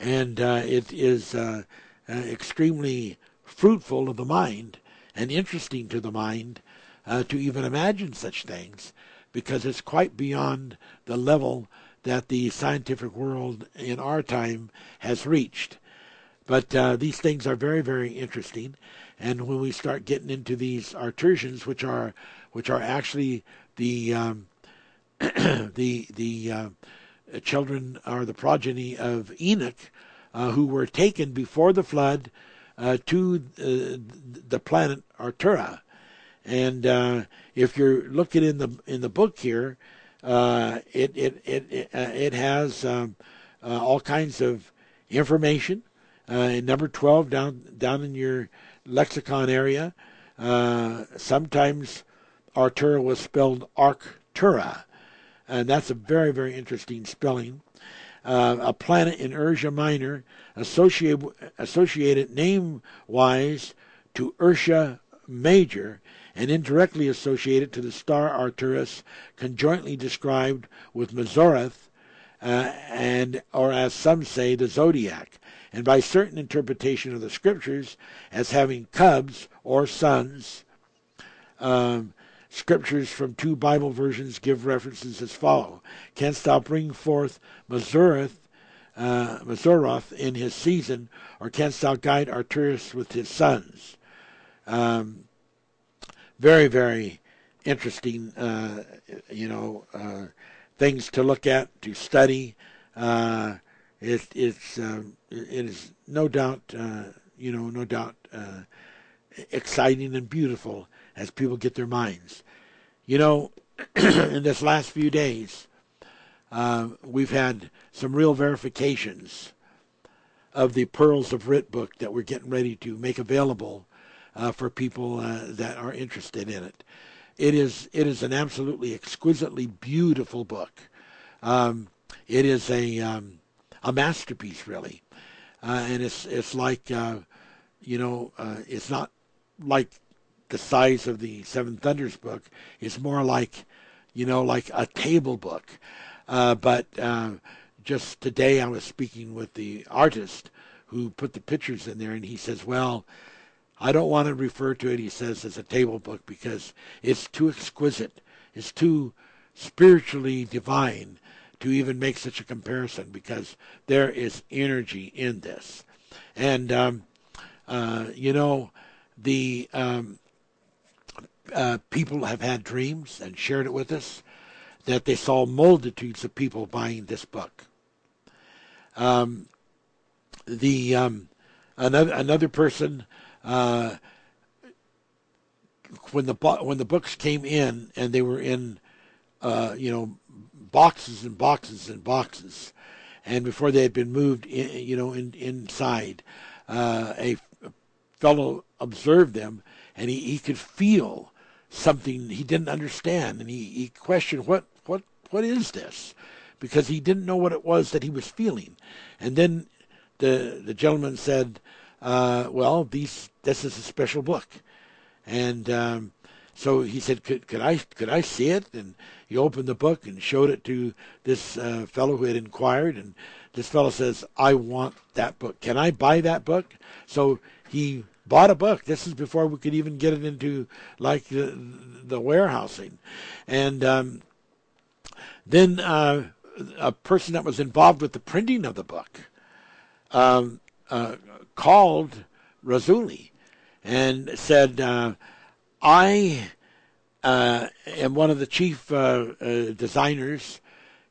and uh, it is uh, extremely fruitful of the mind and interesting to the mind to even imagine such things, because it's quite beyond the level that the scientific world in our time has reached. But uh, these things are very, very interesting. And when we start getting into these Arturians, which are which are actually the um, (clears throat) the the uh, children are the progeny of Enoch, uh, who were taken before the flood uh, to uh, the planet Artura. And uh, if you're looking in the in the book here, uh, it it it it, it has um, all kinds of information. in number twelve, down down in your lexicon area, sometimes Artura was spelled Arctura and that's a very, very interesting spelling. Uh, a planet in Ursa Minor associated, associated name wise to Ursa Major and indirectly associated to the star Arcturus, conjointly described with Mazzaroth, uh, and or as some say, the zodiac, and by certain interpretation of the scriptures as having cubs or sons. Um, Scriptures from two Bible versions give references as follow: Canst thou bring forth Mazzaroth, uh, in his season, or canst thou guide Arcturus with his sons? Um, very, very interesting, uh, you know, uh, things to look at, to study. Uh, it, it's, um, it is no doubt, uh, you know, no doubt uh, exciting and beautiful as people get their minds. You know, (clears throat) in this last few days, uh, we've had some real verifications of the Pearls of Writ book that we're getting ready to make available uh, for people uh, that are interested in it. It is it is an absolutely exquisitely beautiful book. Um, it is a um, a masterpiece, really, uh, and it's it's like uh, you know uh, it's not like the size of the Seven Thunders book. is more like, you know, like a table book. Uh, but uh, just today I was speaking with the artist who put the pictures in there, and he says, well, I don't want to refer to it, he says, as a table book because it's too exquisite. It's too spiritually divine to even make such a comparison because there is energy in this. And, um, uh, you know, the um, uh, people have had dreams and shared it with us that they saw multitudes of people buying this book. Um, the um, another another person uh, when the when the books came in and they were in uh, you know boxes and boxes and boxes, and before they had been moved in, you know in, inside, uh, a fellow observed them and he, he could feel something he didn't understand, and he, he questioned what what what is this, because he didn't know what it was that he was feeling, and then the the gentleman said, uh, "Well, these this is a special book," and um, so he said, "Could could I could I see it?" And he opened the book and showed it to this uh, fellow who had inquired, and this fellow says, "I want that book. Can I buy that book?" So he bought a book. This is before we could even get it into like the, the warehousing, and um, then uh, a person that was involved with the printing of the book um, uh, called Rasooli and said, uh, "I uh, am one of the chief uh, uh, designers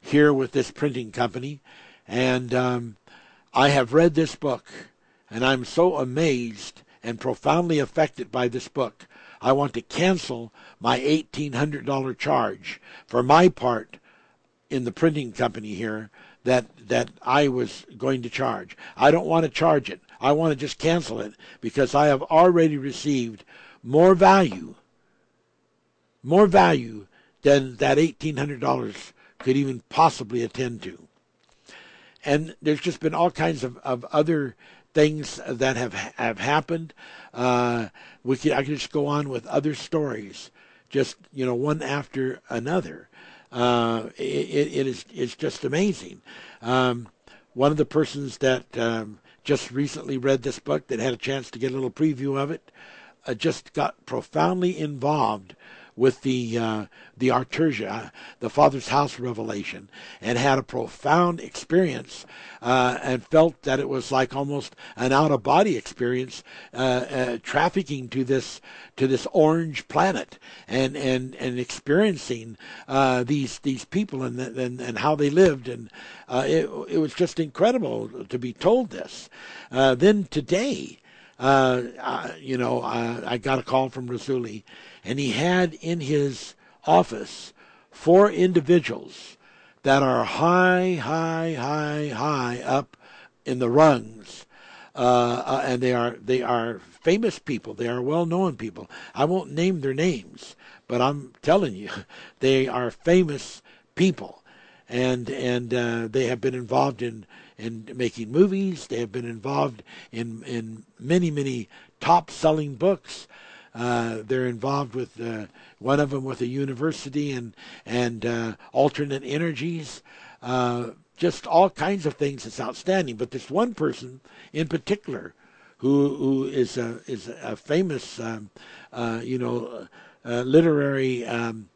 here with this printing company, and um, I have read this book." And I'm so amazed and profoundly affected by this book. I want to cancel my $1,800 charge for my part in the printing company here that that I was going to charge. I don't want to charge it. I want to just cancel it because I have already received more value more value than that $1,800 could even possibly attend to. And there's just been all kinds of, of other things that have have happened. Uh, we could I could just go on with other stories, just you know one after another. Uh, it, it is it's just amazing. Um, one of the persons that um, just recently read this book that had a chance to get a little preview of it uh, just got profoundly involved with the uh, the Arturia, the Father's House revelation, and had a profound experience uh, and felt that it was like almost an out of body experience, uh, uh, trafficking to this to this orange planet and and and experiencing uh, these these people and, and and how they lived and uh, it it was just incredible to be told this. then today. Uh, you know, uh, I got a call from Rasooli, and he had in his office four individuals that are high, high, high, high up in the rungs, uh, uh, and they are they are famous people. They are well-known people. I won't name their names, but I'm telling you, (laughs) they are famous people, and and uh, they have been involved in in making movies. They have been involved in in many many top-selling books. Uh, they're involved with uh, one of them with a university and and uh, alternate energies, uh, just all kinds of things. It's outstanding. But this one person in particular, who who is a is a famous, um, uh, you know, literary, um,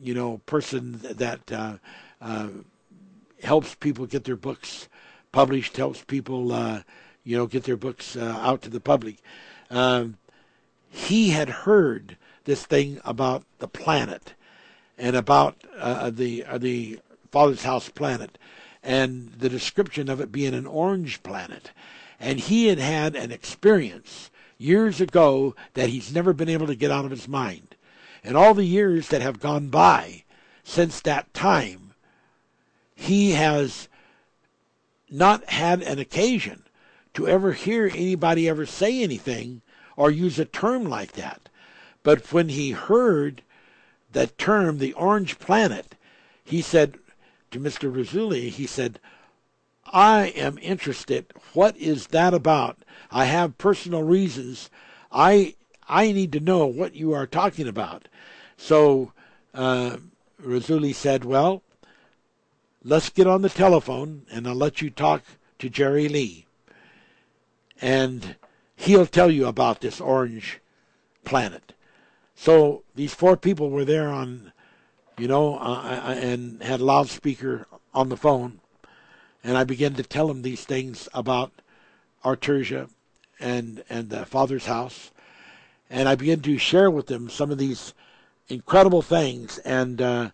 you know, person that helps people get their books published, helps people, you know, get their books out to the public. Um, he had heard this thing about the planet and about uh, the uh, the Father's House planet and the description of it being an orange planet. And he had had an experience years ago that he's never been able to get out of his mind. And all the years that have gone by since that time, he has not had an occasion to ever hear anybody ever say anything or use a term like that. But when he heard that term, the orange planet, he said to Mr. Rasooli, he said, I am interested. What is that about? I have personal reasons. I I need to know what you are talking about. So uh, Rasooli said, Well, let's get on the telephone and I'll let you talk to Jerry Lee. And he'll tell you about this orange planet. So these four people were there on, you know, uh, and had a loudspeaker on the phone, and I began to tell them these things about Arturia and and the Father's house, and I began to share with them some of these incredible things, and uh,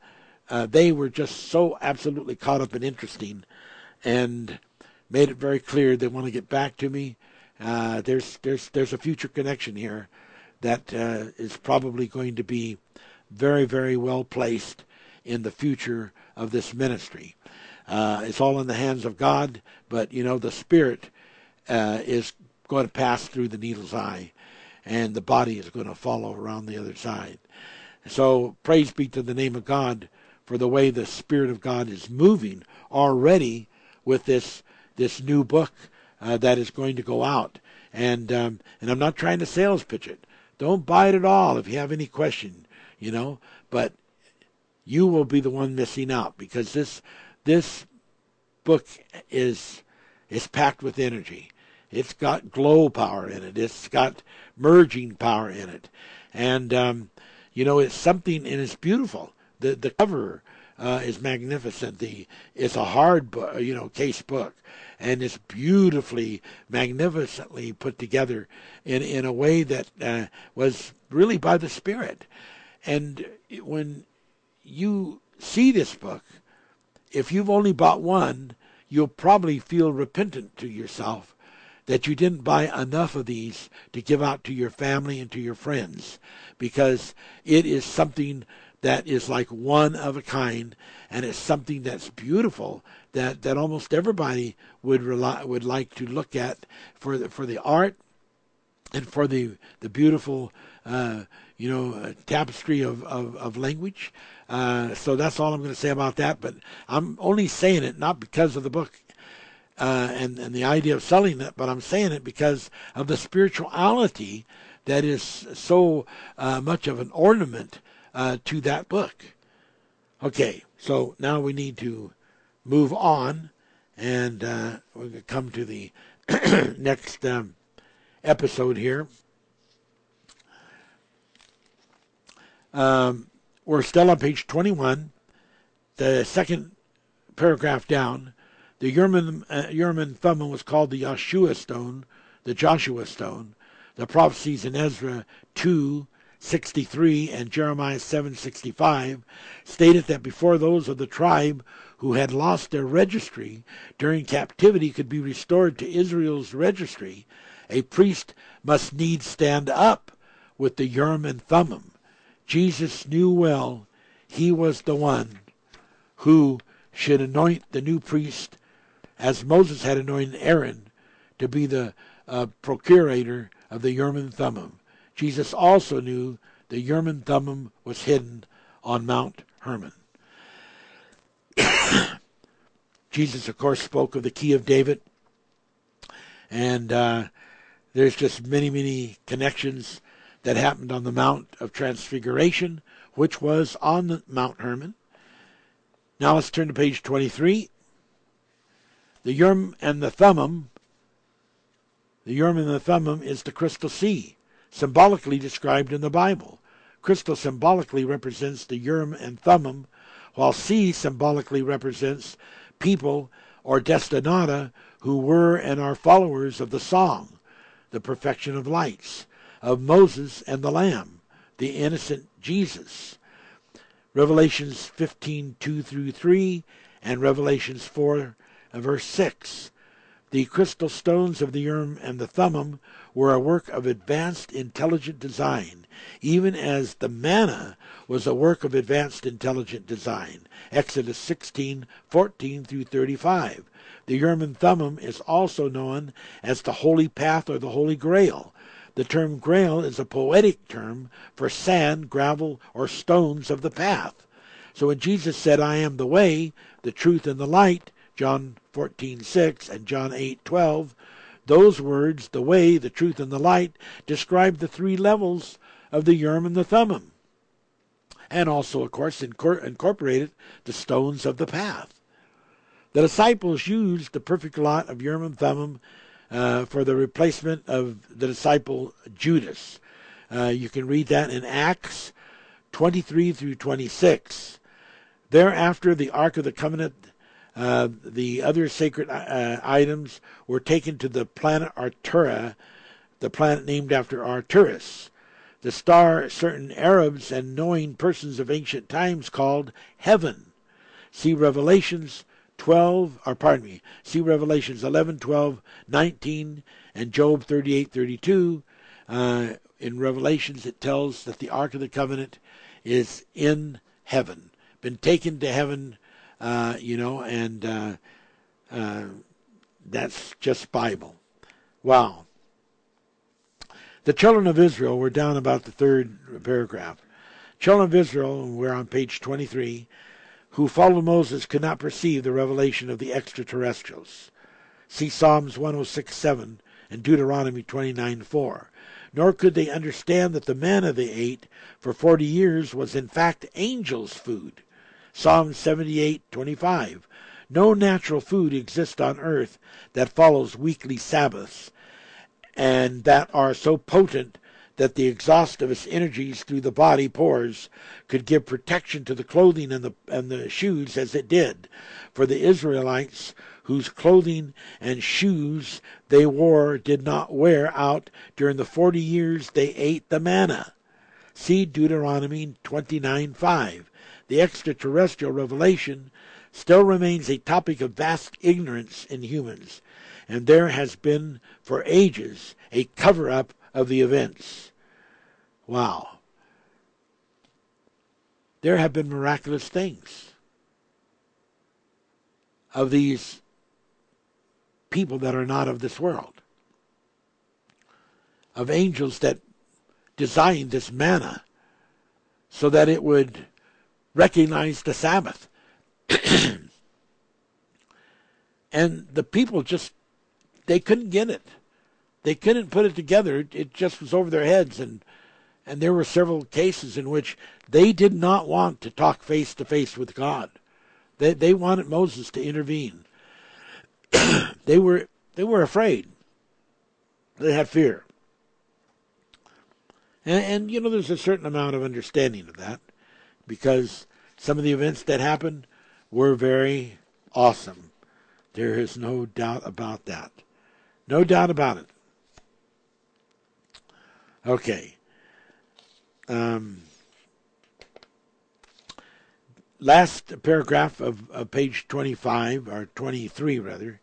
uh, they were just so absolutely caught up and interesting, and made it very clear they want to get back to me uh, there's there's there's a future connection here that uh, is probably going to be very very well placed in the future of this ministry. Uh, it's all in the hands of God, but you know the Spirit uh, is going to pass through the needle's eye, and the body is going to follow around the other side. So praise be to the name of God for the way the Spirit of God is moving already with this this new book uh, that is going to go out. And um, and I'm not trying to sales pitch it. Don't buy it at all if you have any question, you know. But you will be the one missing out because this this book is is packed with energy. It's got glow power in it. It's got merging power in it, and um, you know it's something and it's beautiful. The the cover uh, is magnificent. The it's a hard book, you know, case book, and it's beautifully, magnificently put together in in a way that uh, was really by the Spirit. And when you see this book, if you've only bought one, you'll probably feel repentant to yourself that you didn't buy enough of these to give out to your family and to your friends because it is something that is like one of a kind and it's something that's beautiful that, that almost everybody would rely, would like to look at for the, for the art and for the the beautiful uh, you know uh, tapestry of, of, of language. Uh, so that's all I'm going to say about that. But I'm only saying it not because of the book uh, and and the idea of selling it, but I'm saying it because of the spirituality that is so uh, much of an ornament uh, to that book. Okay, so now we need to move on, and uh, we're going to come to the (clears throat) next um, episode here. Um, we're still on page 21, the second paragraph down. The Urim, uh, and Thummim was called the Yeshua stone, the Joshua stone. The prophecies in Ezra 2 63 and Jeremiah 7:65 stated that before those of the tribe who had lost their registry during captivity could be restored to Israel's registry, a priest must needs stand up with the Urim and Thummim. Jesus knew well he was the one who should anoint the new priest as Moses had anointed Aaron to be the uh, procurator of the Urim and Thummim. Jesus also knew the Urim Thummim was hidden on Mount Hermon. (coughs) Jesus, of course, spoke of the key of David, and uh, there's just many, many connections that happened on the Mount of Transfiguration, which was on Mount Hermon. Now let's turn to page 23. The Urim and the Thummim. The Urim and the Thummim is the crystal sea symbolically described in the Bible. Crystal symbolically represents the Urim and Thummim, while sea symbolically represents people or destinata who were and are followers of the song, the perfection of lights, of Moses and the Lamb, the innocent Jesus. Revelations 15 2 through 3 and Revelations 4 verse 6. The crystal stones of the Urim and the Thummim were a work of advanced intelligent design, even as the manna was a work of advanced intelligent design. Exodus 16:14 through 35. The Urim and Thummim is also known as the Holy Path or the Holy Grail. The term grail is a poetic term for sand, gravel, or stones of the path. So when Jesus said, I am the way, the truth, and the light, John 14:6 and John 8:12, those words, the way, the truth, and the light, describe the three levels of the Urim and the Thummim, and also, of course, incorporated the stones of the path. The disciples used the perfect lot of Urim and Thummim uh, for the replacement of the disciple Judas. Uh, you can read that in Acts 23 through 26. Thereafter, the Ark of the Covenant uh, the other sacred uh, items were taken to the planet Artura, the planet named after Arcturus, the star certain Arabs and knowing persons of ancient times called heaven. See Revelations 12, or pardon me, see Revelations 11, 12, 19, and Job 38, 32. Uh, in Revelations, it tells that the Ark of the Covenant is in heaven, been taken to heaven uh, you know, and uh, uh, that's just Bible. Wow. The children of Israel, we're down about the third paragraph. Children of Israel, we're on page 23, who followed Moses could not perceive the revelation of the extraterrestrials. See Psalms 106.7 and Deuteronomy 29.4. Nor could they understand that the manna they ate for forty years was in fact angels' food. Psalm 78:25. No natural food exists on earth that follows weekly Sabbaths, and that are so potent that the exhaust of its energies through the body pores could give protection to the clothing and the and the shoes as it did. For the Israelites whose clothing and shoes they wore did not wear out during the forty years they ate the manna. See Deuteronomy 29:5. The extraterrestrial revelation still remains a topic of vast ignorance in humans, and there has been for ages a cover up of the events. Wow. There have been miraculous things of these people that are not of this world, of angels that designed this manna so that it would recognize the Sabbath. (clears throat) and the people just, they couldn't get it. They couldn't put it together. It just was over their heads. And, and there were several cases in which they did not want to talk face to face with God. They, they wanted Moses to intervene. (clears throat) they were they were afraid. They had fear. And, and, you know, there's a certain amount of understanding of that because some of the events that happened were very awesome. There is no doubt about that. No doubt about it. Okay. Um, last paragraph of, of page 25, or 23 rather.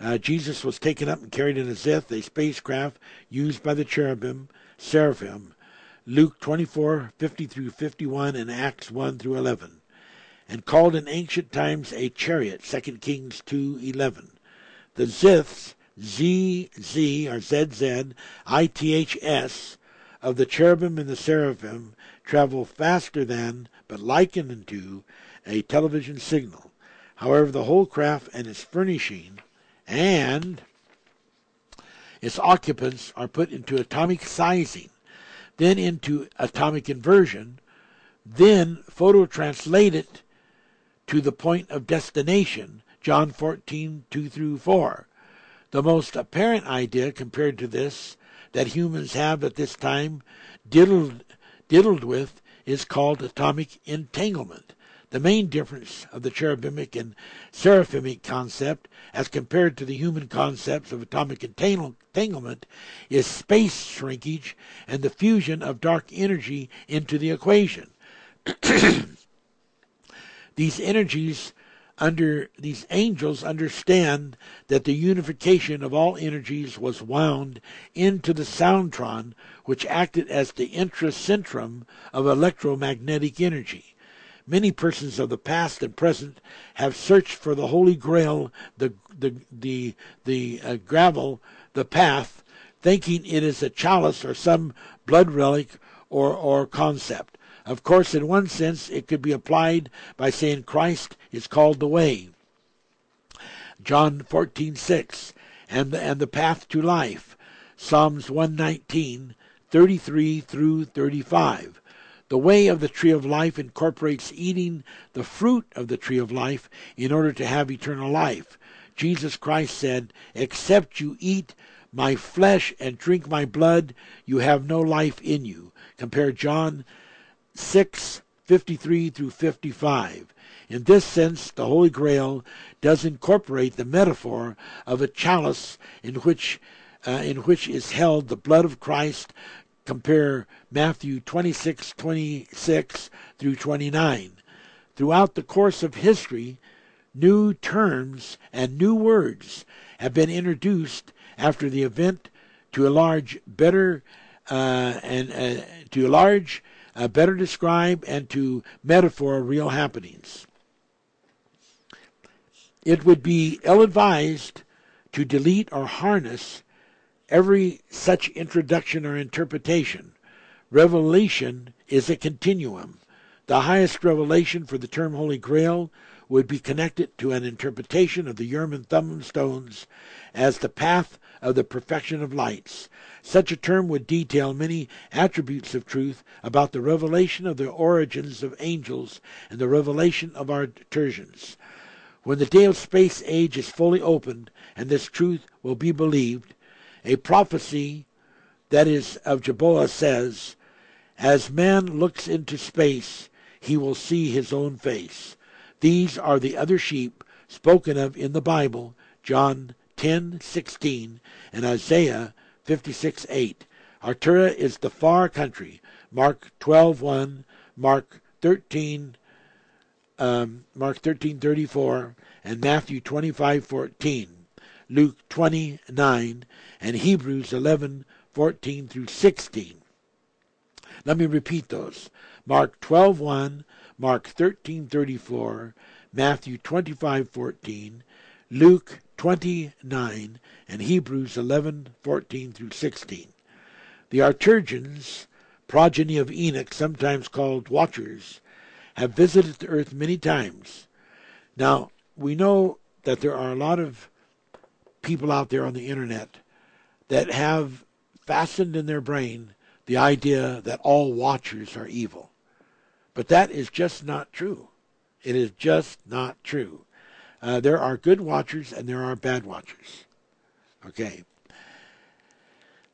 Uh, Jesus was taken up and carried in a Zith, a spacecraft used by the cherubim, seraphim. Luke 24, 50 through 51, and Acts 1 through 11. And called in ancient times a chariot, 2 Kings 2, 11. The Ziths, Z, Z, or ZZ, ITHS, of the cherubim and the seraphim travel faster than, but likened unto, a television signal. However, the whole craft and its furnishing and its occupants are put into atomic sizing, then into atomic inversion, then phototranslated to the point of destination, John 14, 2 through 4. The most apparent idea compared to this that humans have at this time diddled, diddled with is called atomic entanglement. The main difference of the cherubic and seraphimic concept as compared to the human concepts of atomic entanglement is space shrinkage and the fusion of dark energy into the equation. (clears throat) these energies under these angels understand that the unification of all energies was wound into the soundtron which acted as the intracentrum of electromagnetic energy Many persons of the past and present have searched for the Holy Grail, the the the the uh, gravel, the path, thinking it is a chalice or some blood relic or or concept. Of course, in one sense, it could be applied by saying Christ is called the way. John 14:6, and the, and the path to life. Psalms 119, 33 through 35. The way of the tree of life incorporates eating the fruit of the tree of life in order to have eternal life. Jesus Christ said, Except you eat my flesh and drink my blood, you have no life in you. Compare John 6, 53 through 55. In this sense, the Holy Grail does incorporate the metaphor of a chalice in which, uh, in which is held the blood of Christ Compare Matthew 26, 26 through 29. Throughout the course of history, new terms and new words have been introduced after the event to a large better uh, and uh, to a large uh, better describe and to metaphor real happenings. It would be ill advised to delete or harness every such introduction or interpretation. Revelation is a continuum. The highest revelation for the term Holy Grail would be connected to an interpretation of the Urim Thummim stones as the path of the perfection of lights. Such a term would detail many attributes of truth about the revelation of the origins of angels and the revelation of Arturians. When the day of space age is fully opened and this truth will be believed, a prophecy that is of Jehovah says, As man looks into space, he will see his own face. These are the other sheep spoken of in the Bible, John 10:16 and Isaiah 56:8. Artura is the far country, Mark 12:1, Mark 13 um, Mark 13:34 and Matthew 25:14, Luke 29 and Hebrews 11:14 through 16. Let me repeat those. Mark 12:1, Mark 13:34, Matthew 25:14, Luke 29, and Hebrews 11:14 through 16. The Arturgians, progeny of Enoch, sometimes called watchers, have visited the earth many times. Now, we know that there are a lot of people out there on the internet that have fastened in their brain the idea that all watchers are evil. But that is just not true. It is just not true. Uh, there are good watchers and there are bad watchers. Okay.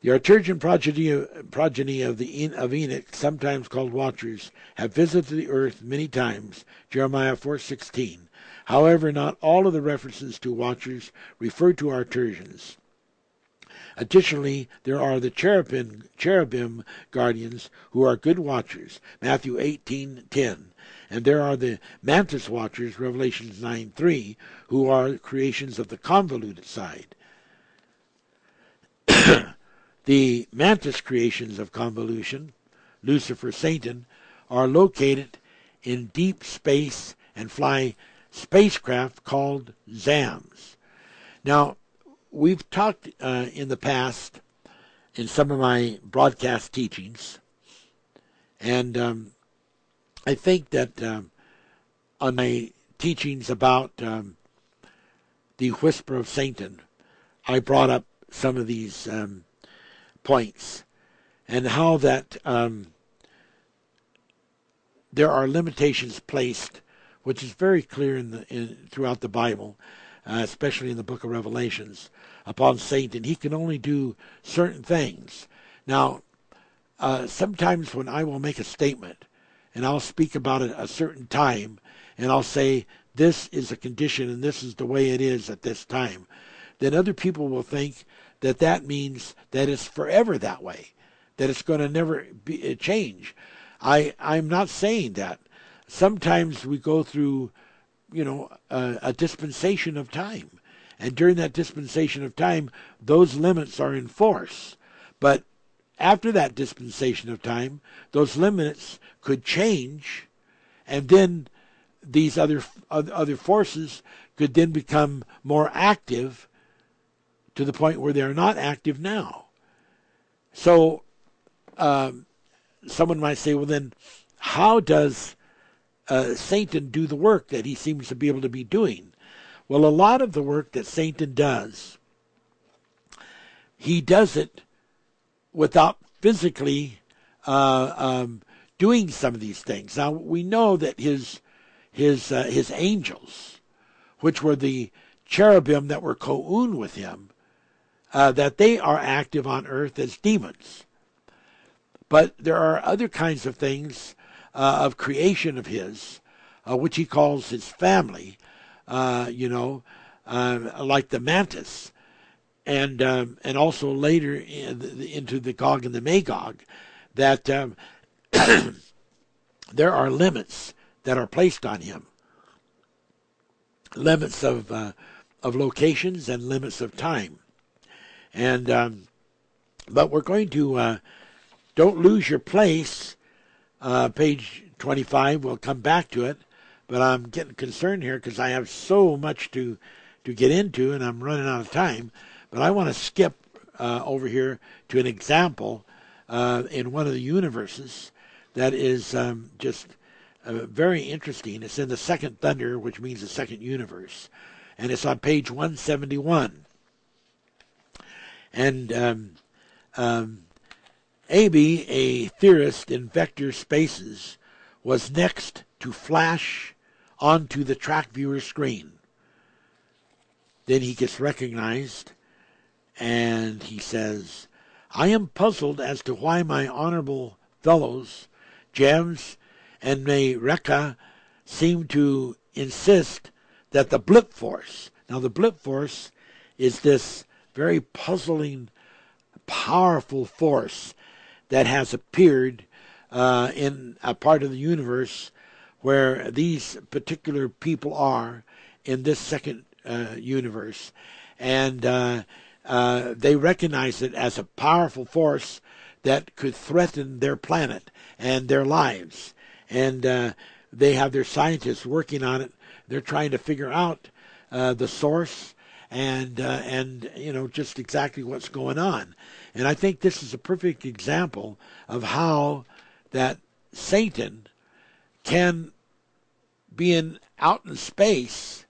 The Arturgian progeny, progeny of the of Enoch, sometimes called watchers, have visited the earth many times. Jeremiah 4:16. However, not all of the references to watchers refer to Arturgians. Additionally, there are the cherubim, cherubim guardians who are good watchers, Matthew 18:10, and there are the mantis watchers, Revelations 9:3, who are creations of the convoluted side. (coughs) the mantis creations of convolution, Lucifer, Satan, are located in deep space and fly spacecraft called ZAMs. Now, we've talked uh, in the past in some of my broadcast teachings, and um, I think that um, on my teachings about um, the whisper of Satan, I brought up some of these um, points and how that um, there are limitations placed, which is very clear in the in, throughout the Bible, uh, especially in the Book of Revelations, upon Satan. He can only do certain things. Now, uh, sometimes when I will make a statement and I'll speak about it a certain time and I'll say, this is a condition and this is the way it is at this time, then other people will think that that means that it's forever that way, that it's going to never be, uh, change. I, I'm not saying that. Sometimes we go through, you know, a, a dispensation of time and during that dispensation of time, those limits are in force. But after that dispensation of time, those limits could change, and then these other other forces could then become more active to the point where they are not active now. So, um, someone might say, well, then, how does uh, Satan do the work that he seems to be able to be doing? Well, a lot of the work that Satan does, he does it without physically uh, um, doing some of these things. Now we know that his his uh, his angels, which were the cherubim that were co-un with him, uh, that they are active on earth as demons. But there are other kinds of things uh, of creation of his, uh, which he calls his family, uh, you know, uh, like the mantis, and um, and also later in the, into the Gog and the Magog, that um, (coughs) there are limits that are placed on him, limits of uh, of locations and limits of time, and um, but we're going to uh, don't lose your place. Uh, page 25, we'll come back to it but I'm getting concerned here because I have so much to to get into, and I'm running out of time. But I want to skip uh, over here to an example uh, in one of the universes that is um, just uh, very interesting. It's in the second thunder, which means the second universe, and it's on page 171. And um, um, Abbe, a theorist in vector spaces, was next to flash onto the track viewer screen. Then he gets recognized and he says, I am puzzled as to why my honorable fellows, James and Mayrekka, seem to insist that the blip force, now the blip force is this very puzzling, powerful force that has appeared uh, in a part of the universe where these particular people are in this second uh, universe. And uh, uh, they recognize it as a powerful force that could threaten their planet and their lives. And uh, they have their scientists working on it. They're trying to figure out uh, the source and uh, and you know just exactly what's going on. And I think this is a perfect example of how that Satan can be in out in space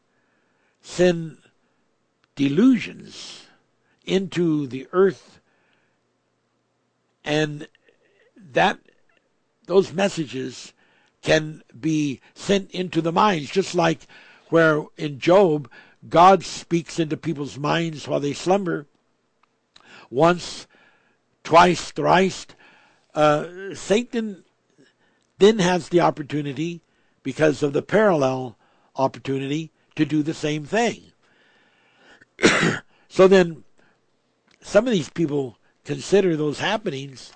send delusions into the earth and that those messages can be sent into the minds just like where in Job God speaks into people's minds while they slumber once twice thrice uh, Satan then has the opportunity because of the parallel opportunity to do the same thing (coughs) so then some of these people consider those happenings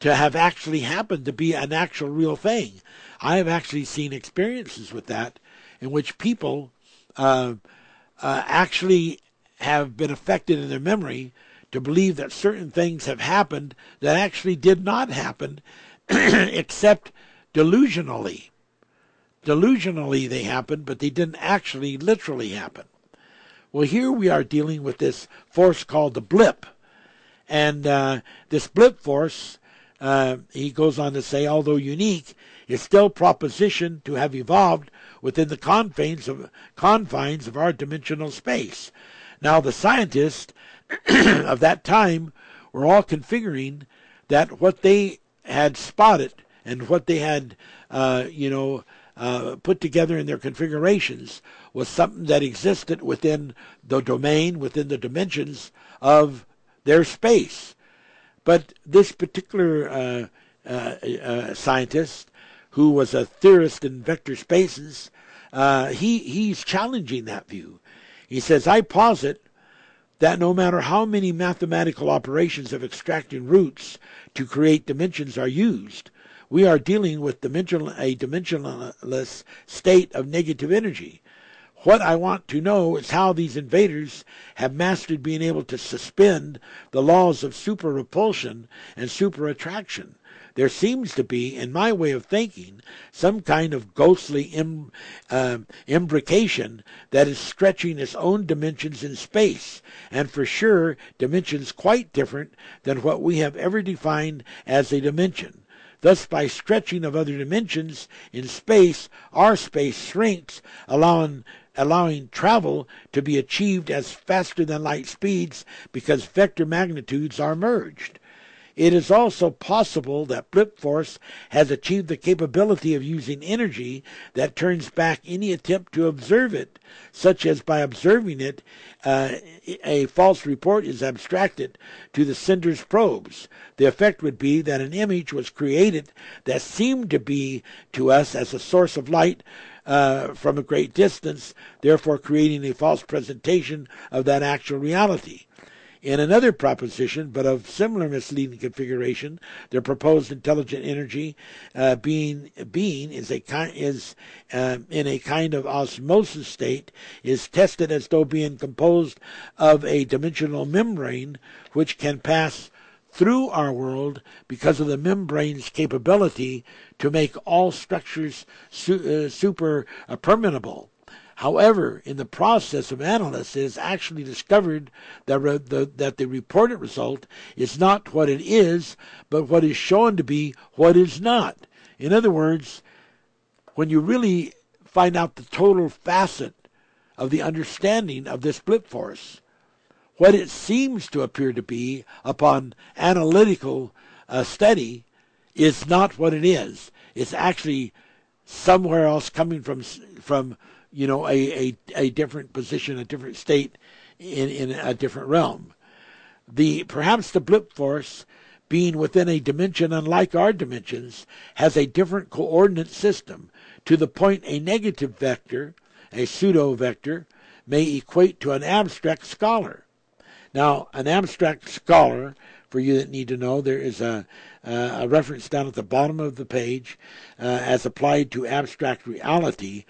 to have actually happened to be an actual real thing. I have actually seen experiences with that in which people uh, uh, actually have been affected in their memory to believe that certain things have happened that actually did not happen, (clears throat) except delusionally. Delusionally they happened, but they didn't actually literally happen. Well, here we are dealing with this force called the blip. And uh, this blip force, uh, he goes on to say, although unique, is still propositioned to have evolved within the confines of, confines of our dimensional space. Now, the scientists (clears throat) of that time were all configuring that what they had spotted and what they had, uh, you know, uh, put together in their configurations was something that existed within the domain, within the dimensions of their space. But this particular uh, uh, uh scientist, who was a theorist in vector spaces, uh, he he's challenging that view. He says, "I posit that no matter how many mathematical operations of extracting roots to create dimensions are used, we are dealing with dimensional, a dimensionless state of negative energy. What I want to know is how these invaders have mastered being able to suspend the laws of super repulsion and super attraction. There seems to be, in my way of thinking, some kind of ghostly uh, imbrication that is stretching its own dimensions in space, and for sure dimensions quite different than what we have ever defined as a dimension. Thus, by stretching of other dimensions in space, our space shrinks, allowing allowing travel to be achieved as faster than light speeds because vector magnitudes are merged. It is also possible that blip force has achieved the capability of using energy that turns back any attempt to observe it, such as by observing it, uh, a false report is abstracted to the sender's probes. The effect would be that an image was created that seemed to be to us as a source of light uh, from a great distance, therefore creating a false presentation of that actual reality. In another proposition, but of similar misleading configuration, the proposed intelligent energy uh, being being is a kind is uh, in a kind of osmosis state is tested as though being composed of a dimensional membrane which can pass through our world because of the membrane's capability to make all structures su- uh, super permeable. However, in the process of analysis, it is actually discovered that, re- the, that the reported result is not what it is, but what is shown to be what is not. In other words, when you really find out the total facet of the understanding of this blip force, what it seems to appear to be upon analytical uh, study is not what it is. It's actually somewhere else coming from from you know a, a, a different position, a different state in, in a different realm. The perhaps the blip force being within a dimension unlike our dimensions has a different coordinate system to the point a negative vector, a pseudo vector, may equate to an abstract scalar. Now, an abstract scalar, for you that need to know, there is a, a reference down at the bottom of the page uh, as applied to abstract reality,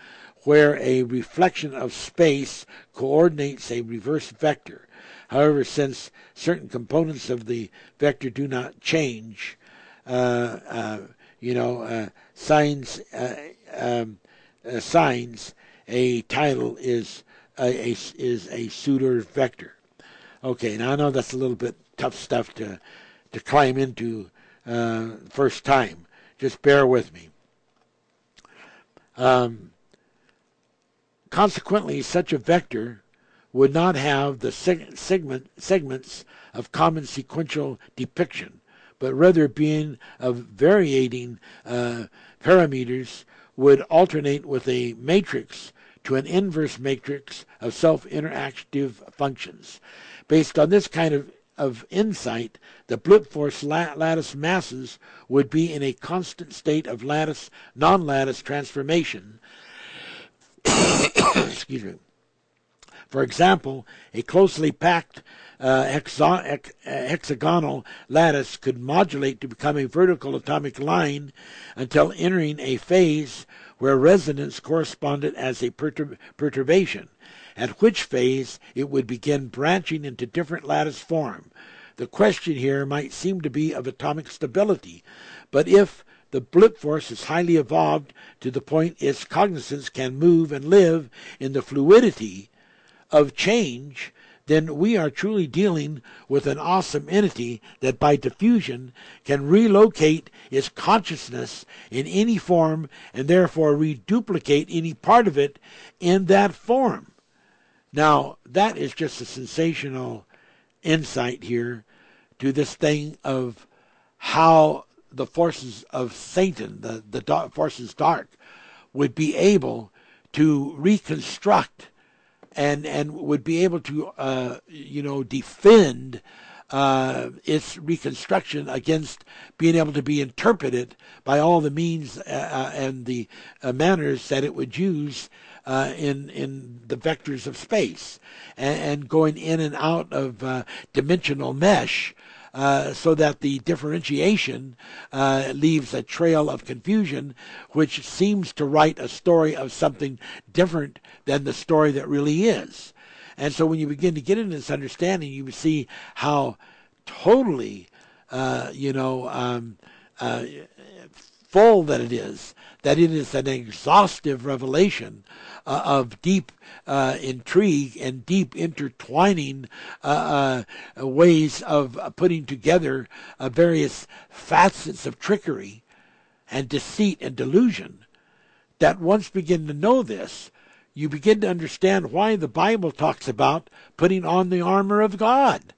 where a reflection of space coordinates a reverse vector. However, since certain components of the vector do not change, uh, uh, you know, uh, signs, uh, um, uh, signs, a title is a, a, is a pseudo vector. Okay, now I know that's a little bit tough stuff to to climb into uh, first time. Just bear with me. Um, consequently, such a vector would not have the segment, segments of common sequential depiction, but rather being of varying uh, parameters would alternate with a matrix to an inverse matrix of self-interactive functions. Based on this kind of, of insight, the blip force lattice masses would be in a constant state of lattice non-lattice transformation. (coughs) (coughs) Excuse me. For example, a closely packed uh, hexa- hexagonal lattice could modulate to become a vertical atomic line until entering a phase where resonance corresponded as a perturb- perturbation, at which phase it would begin branching into different lattice form. The question here might seem to be of atomic stability, but if the blip force is highly evolved to the point its cognizance can move and live in the fluidity of change, then we are truly dealing with an awesome entity that by diffusion can relocate its consciousness in any form and therefore reduplicate any part of it in that form. Now, that is just a sensational insight here to this thing of how the forces of Satan, the, the dark, forces dark, would be able to reconstruct and and would be able to uh, you know defend uh, its reconstruction against being able to be interpreted by all the means uh, uh and the uh, manners that it would use uh, in in the vectors of space and, and going in and out of dimensional mesh uh, so that the differentiation uh, leaves a trail of confusion, which seems to write a story of something different than the story that really is. And so when you begin to get into this understanding, you see how totally, uh, you know, um, uh, full that it is, that it is an exhaustive revelation uh, of deep uh, intrigue and deep intertwining uh, uh ways of putting together uh, various facets of trickery and deceit and delusion. That once begin to know this, you begin to understand why the Bible talks about putting on the armor of God.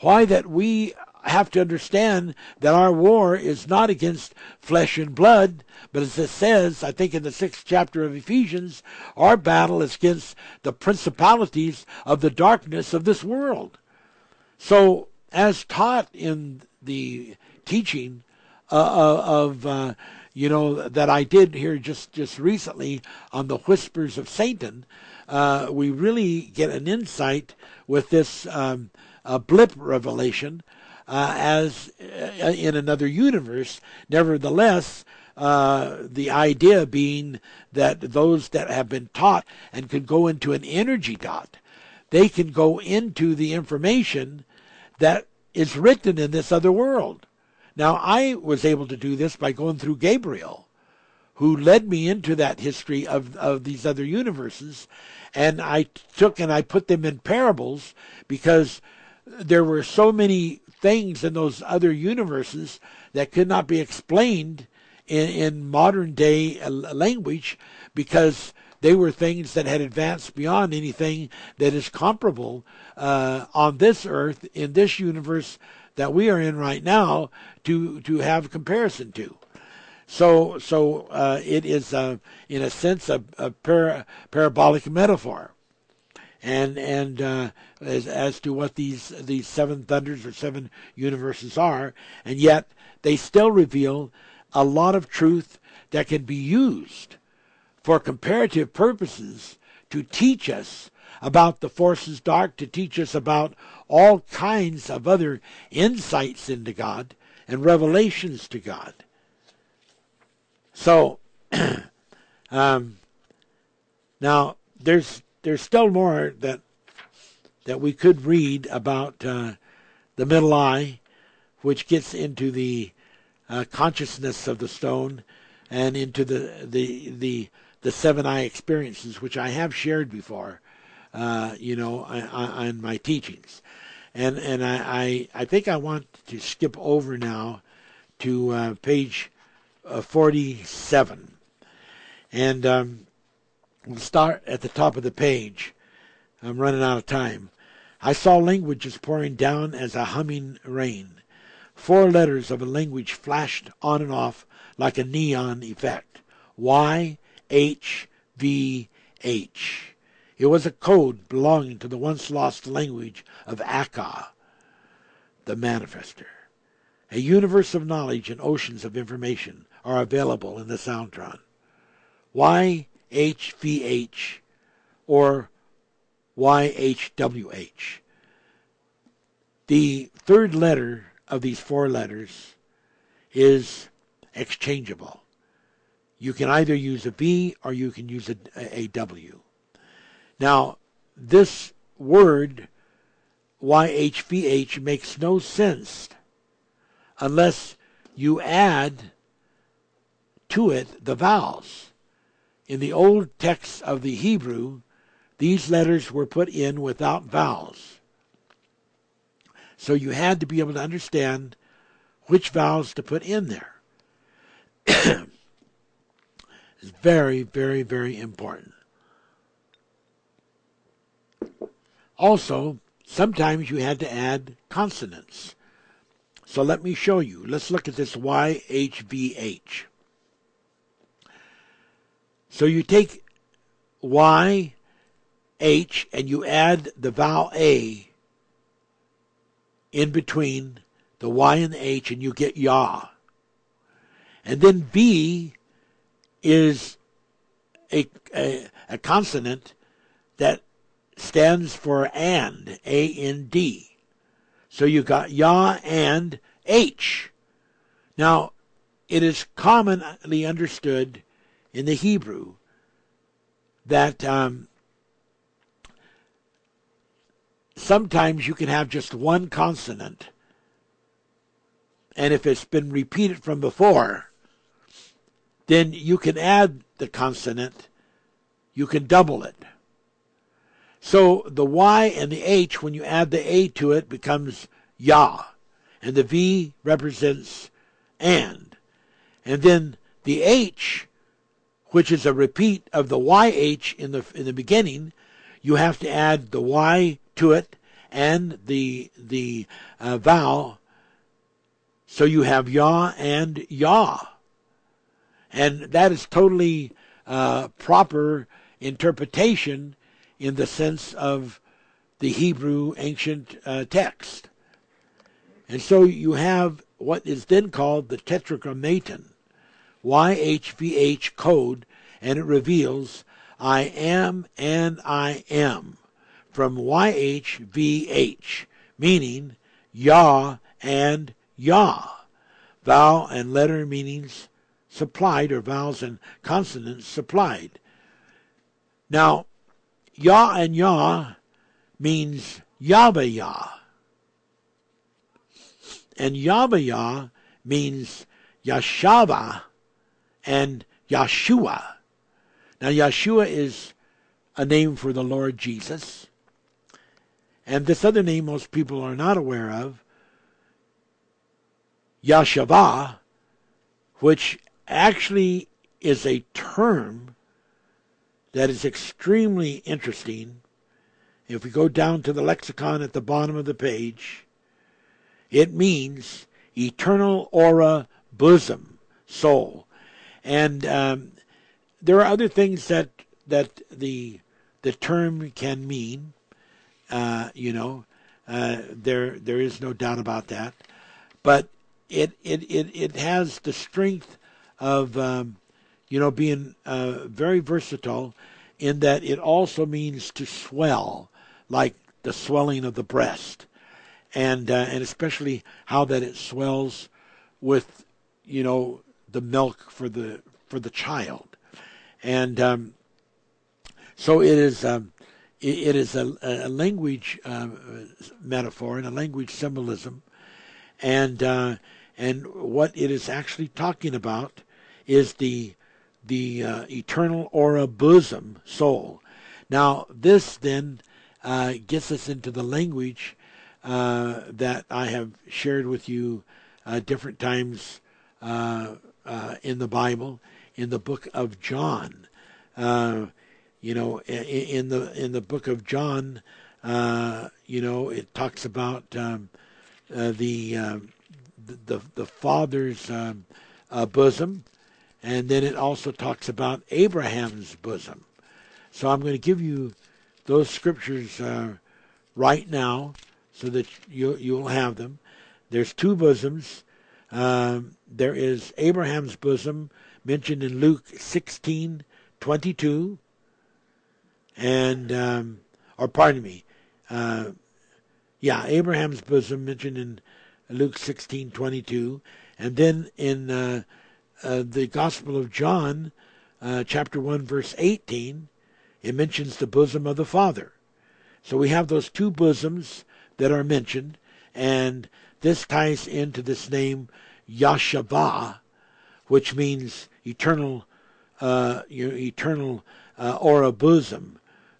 Why that we have to understand that our war is not against flesh and blood, but as it says, I think in the sixth chapter of Ephesians, our battle is against the principalities of the darkness of this world. So, as taught in the teaching uh, uh of, uh, you know, that I did here just, just recently on the whispers of Satan, uh, we really get an insight with this um, blip revelation uh, as uh, in another universe. Nevertheless, uh, the idea being that those that have been taught and can go into an energy dot, they can go into the information that is written in this other world. Now, I was able to do this by going through Gabriel, who led me into that history of, of these other universes. And I took and I put them in parables because there were so many things in those other universes that could not be explained in, in modern day uh, language because they were things that had advanced beyond anything that is comparable uh, on this earth in this universe that we are in right now to to have comparison to. So so uh, it is uh, in a sense a, a para, parabolic metaphor, and and uh, as as to what these these seven thunders or seven universes are, and yet they still reveal a lot of truth that can be used for comparative purposes to teach us about the forces dark, to teach us about all kinds of other insights into God and revelations to God. So, (clears throat) um, now there's there's still more that that we could read about uh, the middle eye, which gets into the uh, consciousness of the stone and into the the the the seven eye experiences, which I have shared before, uh, you know, on, my teachings, and and I, I, I think I want to skip over now to uh, page uh, forty seven, and um, we'll start at the top of the page. I'm running out of time. I saw languages pouring down as a humming rain. Four letters of a language flashed on and off like a neon effect. Y H V H. It was a code belonging to the once lost language of Akka, the manifester. A universe of knowledge and oceans of information are available in the Soundtron. YHVH or YHWH. The third letter of these four letters is exchangeable. You can either use a V or you can use a, a W. Now, this word YHVH makes no sense unless you add to it the vowels. In the old texts of the Hebrew, these letters were put in without vowels. So you had to be able to understand which vowels to put in there. (coughs) it's very, very, very important. Also, sometimes you had to add consonants. So let me show you. Let's look at this YHVH. So you take Y, H, and you add the vowel A in between the Y and the H, and you get Yah. And then V is a, a, a consonant that stands for and, A N D. So you got Yah and H. Now, it is commonly understood in the Hebrew that um, sometimes you can have just one consonant, and if it's been repeated from before, then you can add the consonant, you can double it. So the Y and the H, when you add the A to it, becomes Yah. And the V represents and. And then the H, which is a repeat of the YH in the, in the beginning, you have to add the Y to it and the, the uh, vowel. So you have Yah and Yah. And that is totally uh, proper interpretation in the sense of the Hebrew ancient uh, text. And so you have what is then called the Tetragrammaton, YHVH code, and it reveals I am and I am from YHVH, meaning Yah and Yah. Vowel and letter meanings supplied, or vowels and consonants supplied. Now, Yah and Yah means Yahweh Yah. And Yahweh Yah means Yashava and Yeshua. Now, Yeshua is a name for the Lord Jesus. And this other name most people are not aware of, Yashava, which actually is a term that is extremely interesting. If we go down to the lexicon at the bottom of the page, it means eternal aura bosom, soul. And um, there are other things that that the the term can mean. Uh, you know, uh, there there is no doubt about that. But it it it, it has the strength of um, you know being uh, very versatile in that it also means to swell, like the swelling of the breast, and uh, and especially how that it swells with you know the milk for the for the child, and um, so it is. Um, it, it is a, a language uh, metaphor and a language symbolism, and uh, and what it is actually talking about is the the uh, eternal aura bosom soul. Now this then uh, gets us into the language uh, that I have shared with you uh, different times uh, uh, in the Bible, in the book of John. you know, in, the in the book of John, you know, it talks about um, the, um, the the Father's um, bosom, and then it also talks about Abraham's bosom. So I'm going to give you those scriptures uh, right now so that you, you'll have them. There's two bosoms. Um, there is Abraham's bosom mentioned in Luke 16, 22. And, um, or pardon me, uh, yeah, Abraham's bosom mentioned in Luke 16, 22. And then in uh, uh, the Gospel of John, uh, chapter 1, verse 18, it mentions the bosom of the Father. So we have those two bosoms that are mentioned, and this ties into this name Yashava, which means eternal, uh, eternal uh, or a bosom,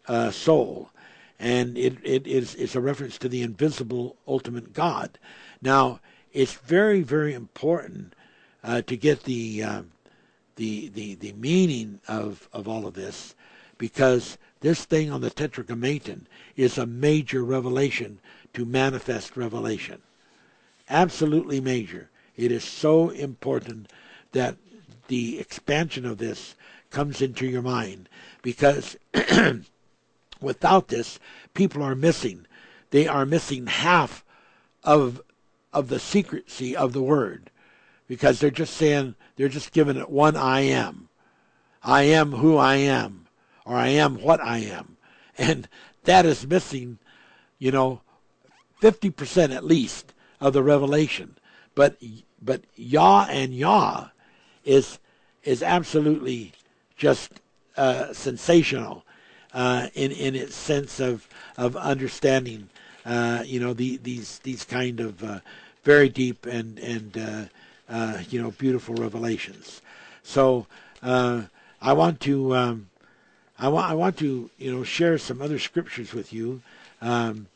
uh, soul, and it, it is it's a reference to the invisible ultimate God. Now, it's very very important uh, to get the, uh, the the the meaning of of all of this, because this thing on the Tetragrammaton is a major revelation to manifest revelation. Absolutely major. It is so important that the expansion of this comes into your mind because (clears throat) without this, people are missing. They are missing half of of the secrecy of the word because they're just saying they're just giving it one I am. I am who I am, or I am what I am. (laughs) And that is missing, you know, 50% at least of the revelation. But but Yah and Yah is is absolutely just uh, sensational uh, in in its sense of of understanding. Uh, you know the, these these kind of uh, very deep and and uh, uh, you know, beautiful revelations. So I want to um, I want I want to you know share some other scriptures with you. Um,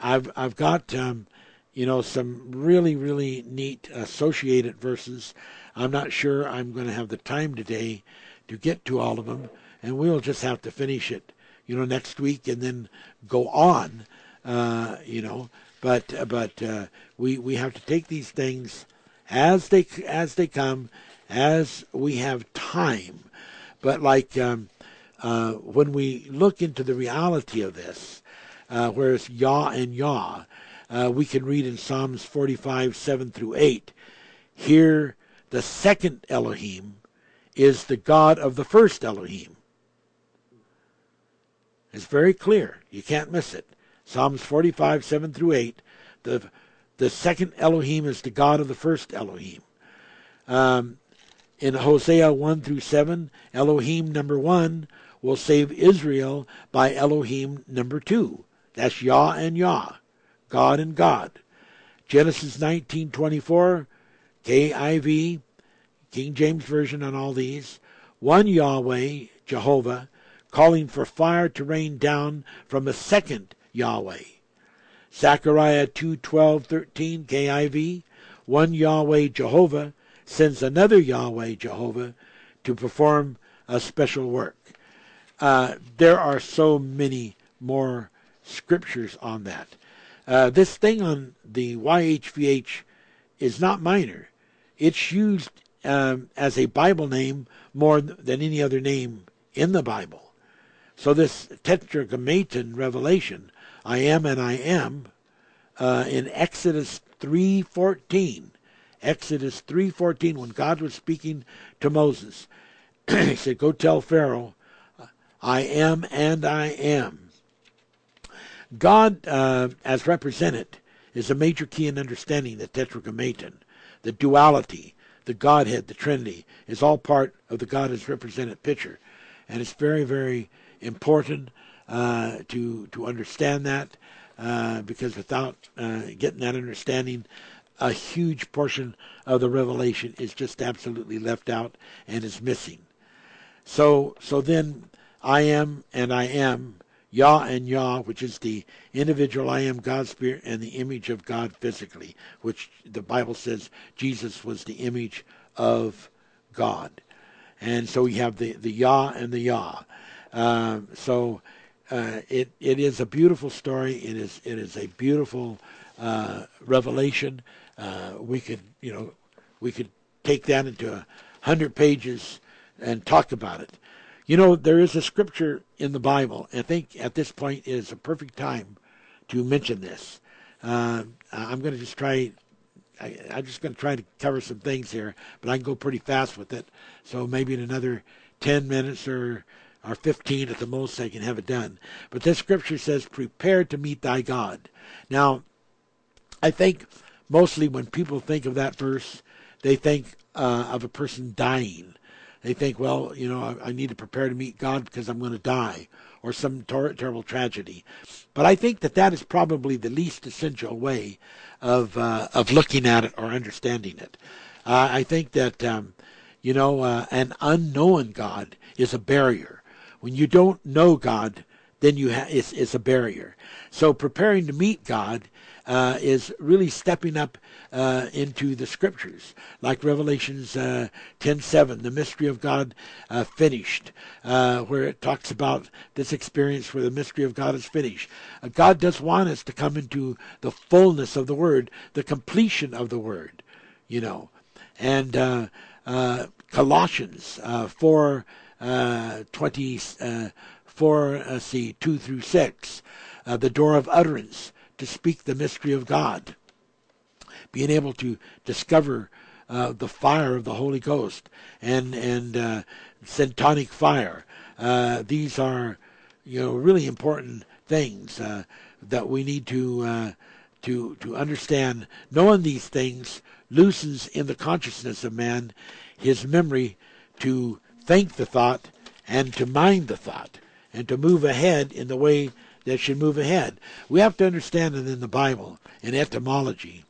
I've I've got um, you know some really really neat associated verses. I'm not sure I'm going to have the time today to get to all of them, and we'll just have to finish it you know next week and then go on. Uh, you know, but but uh, we we have to take these things as they as they come, as we have time. But like um, uh, when we look into the reality of this, uh, where it's Yah and Yah, uh, we can read in Psalms 45, 7 through 8. Here, the second Elohim is the God of the first Elohim. It's very clear. You can't miss it. Psalms 45, 7 through 8. The the second Elohim is the God of the first Elohim. Um, in Hosea 1 through 7, Elohim number 1 will save Israel by Elohim number 2. That's Yah and Yah, God and God. Genesis 19:24, KJV, King James version on all these, one Yahweh, Jehovah, calling for fire to rain down from a second Yahweh. Zechariah 2, 12, 13, KJV, one Yahweh, Jehovah, sends another Yahweh, Jehovah, to perform a special work. Uh, there are so many more scriptures on that. Uh, this thing on the YHVH is not minor. It's used um, as a Bible name more than any other name in the Bible. So this tetragrammaton revelation, I am and I am, uh, in Exodus 3.14, Exodus 3.14, when God was speaking to Moses, (clears throat) he said, go tell Pharaoh, I am and I am. God, uh, as represented, is a major key in understanding the Tetragrammaton. The duality, the Godhead, the Trinity, is all part of the God as represented picture. And it's very, very important uh, to, to understand that uh, because without uh, getting that understanding, a huge portion of the revelation is just absolutely left out and is missing. So, so then I am and I am Yah and Yah, which is the individual I am, God's Spirit, and the image of God physically, which the Bible says Jesus was the image of God. And so we have the, the Yah and the Yah. Um, so uh, it it is a beautiful story. It is it is a beautiful uh, revelation. Uh, we could you know we could take that into a hundred pages and talk about it. You know, there is a scripture in the Bible. I think at this point is a perfect time to mention this. Uh, I'm going to just try. I, am just going to try to cover some things here, but I can go pretty fast with it. So maybe in another 10 minutes or or 15 at the most, I can have it done. But this scripture says, "Prepare to meet thy God." Now, I think mostly when people think of that verse, they think uh, of a person dying they think, well, you know, I, I need to prepare to meet God because I'm going to die or some ter- terrible tragedy. But I think that that is probably the least essential way of uh, of looking at it or understanding it. Uh, I think that um, you know uh, an unknown God is a barrier. When you don't know God, then you ha- it's, it's a barrier. So preparing to meet God uh, is really stepping up uh, into the scriptures, like Revelations uh, 10:7, the mystery of God uh, finished, uh, where it talks about this experience where the mystery of God is finished. Uh, God does want us to come into the fullness of the Word, the completion of the Word, you know, and uh, Colossians 4. 20, uh, 4, uh, see, 2 through 6, uh, the door of utterance, to speak the mystery of God, being able to discover uh, the fire of the Holy Ghost and and uh, centonic fire. Uh, these are you know really important things uh, that we need to uh, to to understand. Knowing these things loosens in the consciousness of man his memory to think the thought and to mind the thought and to move ahead in the way that should move ahead. We have to understand that in the Bible, in etymology,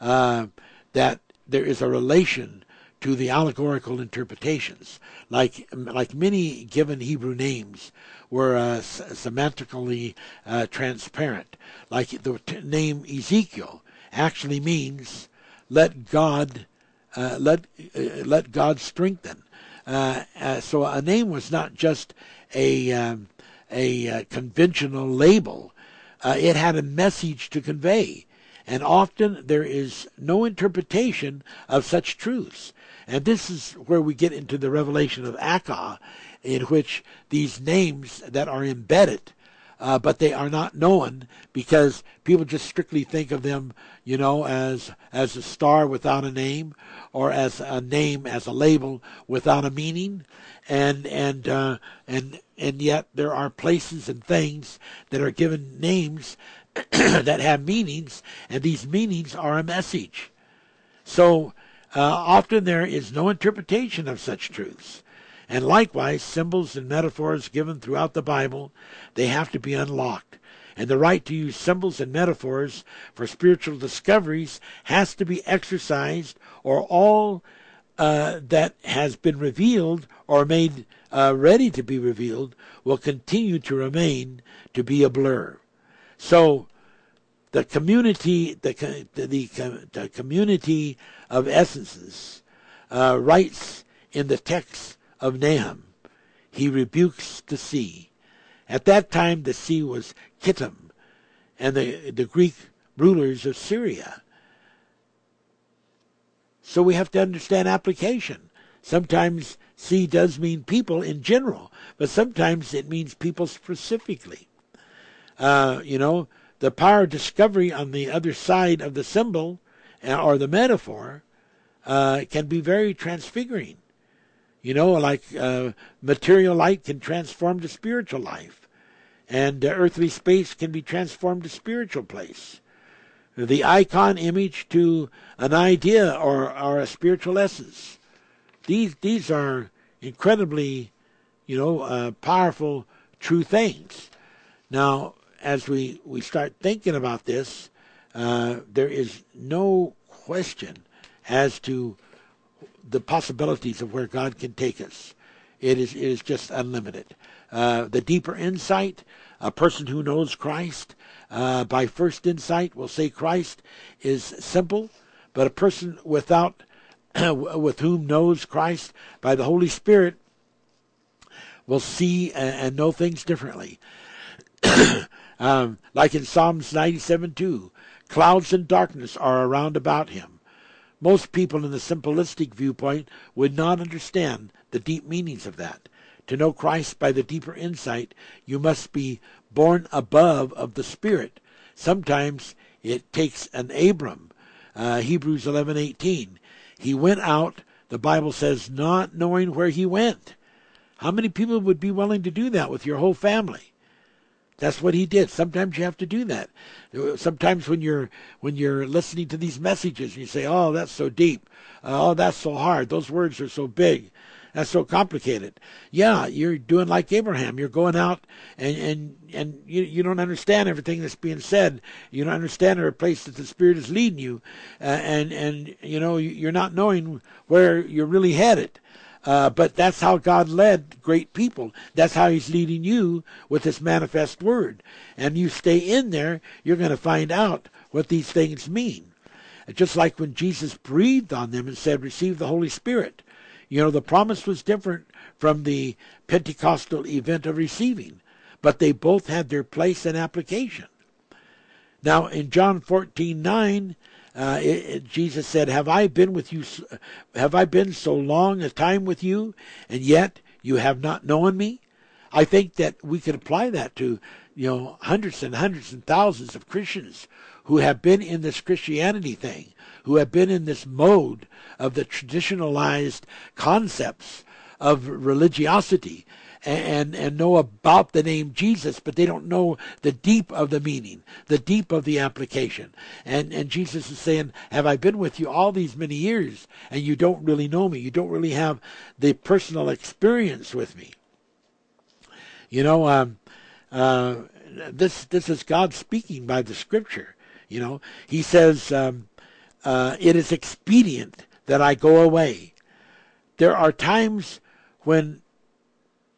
uh, that there is a relation to the allegorical interpretations. Like like many given Hebrew names were uh, semantically uh, transparent. Like the name Ezekiel actually means "let God uh, let uh, let God strengthen." Uh, uh, so a name was not just a um, a uh, conventional label. Uh, it had a message to convey. And often there is no interpretation of such truths. And this is where we get into the revelation of Akah, in which these names that are embedded, uh, but they are not known because people just strictly think of them, you know, as as a star without a name, or as a name as a label without a meaning and and uh, and and yet there are places and things that are given names (clears throat) that have meanings, and these meanings are a message. So uh, often there is no interpretation of such truths. And likewise, symbols and metaphors given throughout the Bible, they have to be unlocked. And the right to use symbols and metaphors for spiritual discoveries has to be exercised, or all uh, that has been revealed or made uh, ready to be revealed will continue to remain to be a blur. So the community, the, the, the, community of Essenes uh, writes in the text of Nahum, he rebukes the sea. At that time, the sea was Kittim, and the, the Greek rulers of Syria. So we have to understand application. Sometimes sea does mean people in general, but sometimes it means people specifically. Uh, you know, the power of discovery on the other side of the symbol uh, or the metaphor uh, can be very transfiguring. You know, like uh, material light can transform to spiritual life, and uh, earthly space can be transformed to spiritual place. The icon image to an idea or, or a spiritual essence. These these are incredibly, you know, uh, powerful, true things. Now, as we, we start thinking about this, uh, there is no question as to the possibilities of where God can take us. It is, it is just unlimited. Uh, the deeper insight, a person who knows Christ uh, by first insight will say Christ is simple, but a person without (clears throat) with whom knows Christ by the Holy Spirit will see and, and know things differently. (clears throat) Um, like in Psalms 97 2, clouds and darkness are around about him. Most people in the simplistic viewpoint would not understand the deep meanings of that. To know Christ by the deeper insight, you must be born above of the Spirit. Sometimes it takes an Abram. Uh, Hebrews 11:18. He went out, the Bible says, not knowing where he went. How many people would be willing to do that with your whole family? That's what he did. Sometimes you have to do that. Sometimes when you're when you're listening to these messages, you say, "Oh, that's so deep. Oh, that's so hard. Those words are so big. That's so complicated." Yeah, you're doing like Abraham. You're going out and and and you you don't understand everything that's being said. You don't understand every place that the Spirit is leading you, uh, and and you know you're not knowing where you're really headed. Uh, but that's how God led great people. That's how He's leading you with His manifest word. And you stay in there, you're going to find out what these things mean. Just like when Jesus breathed on them and said, Receive the Holy Spirit. You know, the promise was different from the Pentecostal event of receiving, but they both had their place and application. Now, in John 14 9, uh, it, it, Jesus said, "Have I been with you? Have I been so long a time with you, and yet you have not known me?" I think that we could apply that to you know hundreds and hundreds and thousands of Christians who have been in this Christianity thing, who have been in this mode of the traditionalized concepts of religiosity and, and know about the name Jesus, but they don't know the deep of the meaning, the deep of the application. And, and Jesus is saying, Have I been with you all these many years and you don't really know me? You don't really have the personal experience with me. You know, um, uh, this this is God speaking by the Scripture. You know, He says, um, uh, "It is expedient that I go away." There are times when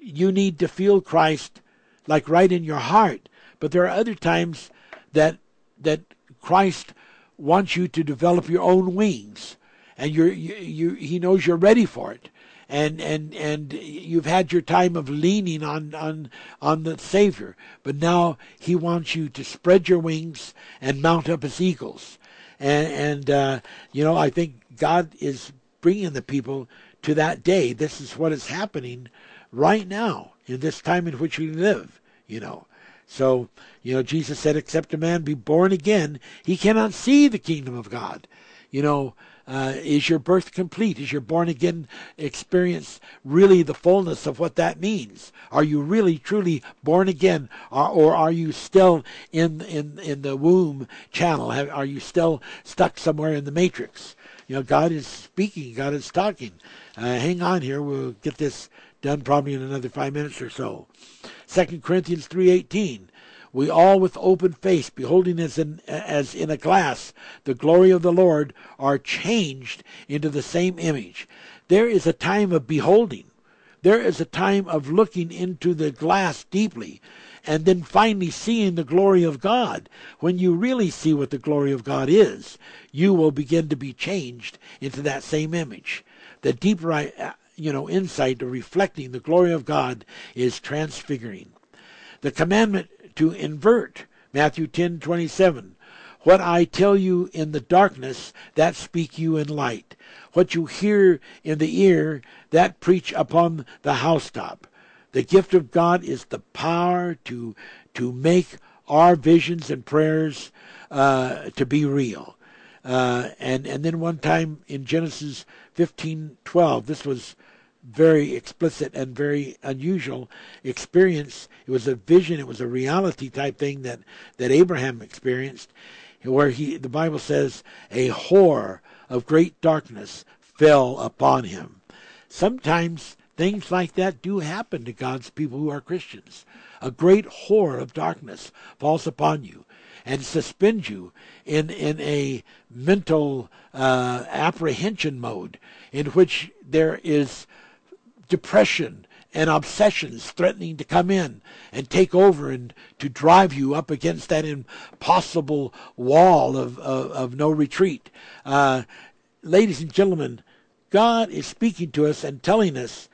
you need to feel Christ like right in your heart. But there are other times that that Christ wants you to develop your own wings, and you're you, you he knows you're ready for it, and and and you've had your time of leaning on on on the Savior, but now He wants you to spread your wings and mount up as eagles, and and uh, you know I think God is bringing the people to that day. This is what is happening right now in this time in which we live, you know. So, you know, Jesus said, except a man be born again, he cannot see the kingdom of God. You know, uh, is your birth complete? Is your born again experience really the fullness of what that means? Are you really truly born again, or, or are you still in in in the womb channel? Are you still stuck somewhere in the matrix? You know, God is speaking. God is talking. Uh, hang on here. We'll get this done probably in another five minutes or so. 2 Corinthians 3.18, we all with open face, beholding as in, as in a glass the glory of the Lord, are changed into the same image. There is a time of beholding. There is a time of looking into the glass deeply and then finally seeing the glory of God. When you really see what the glory of God is, you will begin to be changed into that same image. The deeper uh, you know insight of reflecting the glory of God is transfiguring. The commandment to invert. Matthew 10:27. What I tell you in the darkness, that speak you in light. What you hear in the ear, that preach upon the housetop. The gift of God is the power to to make our visions and prayers uh, to be real. Uh, and and then one time in Genesis 15:12, this was very explicit and very unusual experience. It was a vision, it was a reality type thing that, that Abraham experienced, where he the Bible says a horror of great darkness fell upon him. Sometimes things like that do happen to God's people who are Christians. A great horror of darkness falls upon you and suspends you in in a mental uh, apprehension mode in which there is depression and obsessions threatening to come in and take over and to drive you up against that impossible wall of, of, of no retreat. Uh, ladies and gentlemen, God is speaking to us and telling us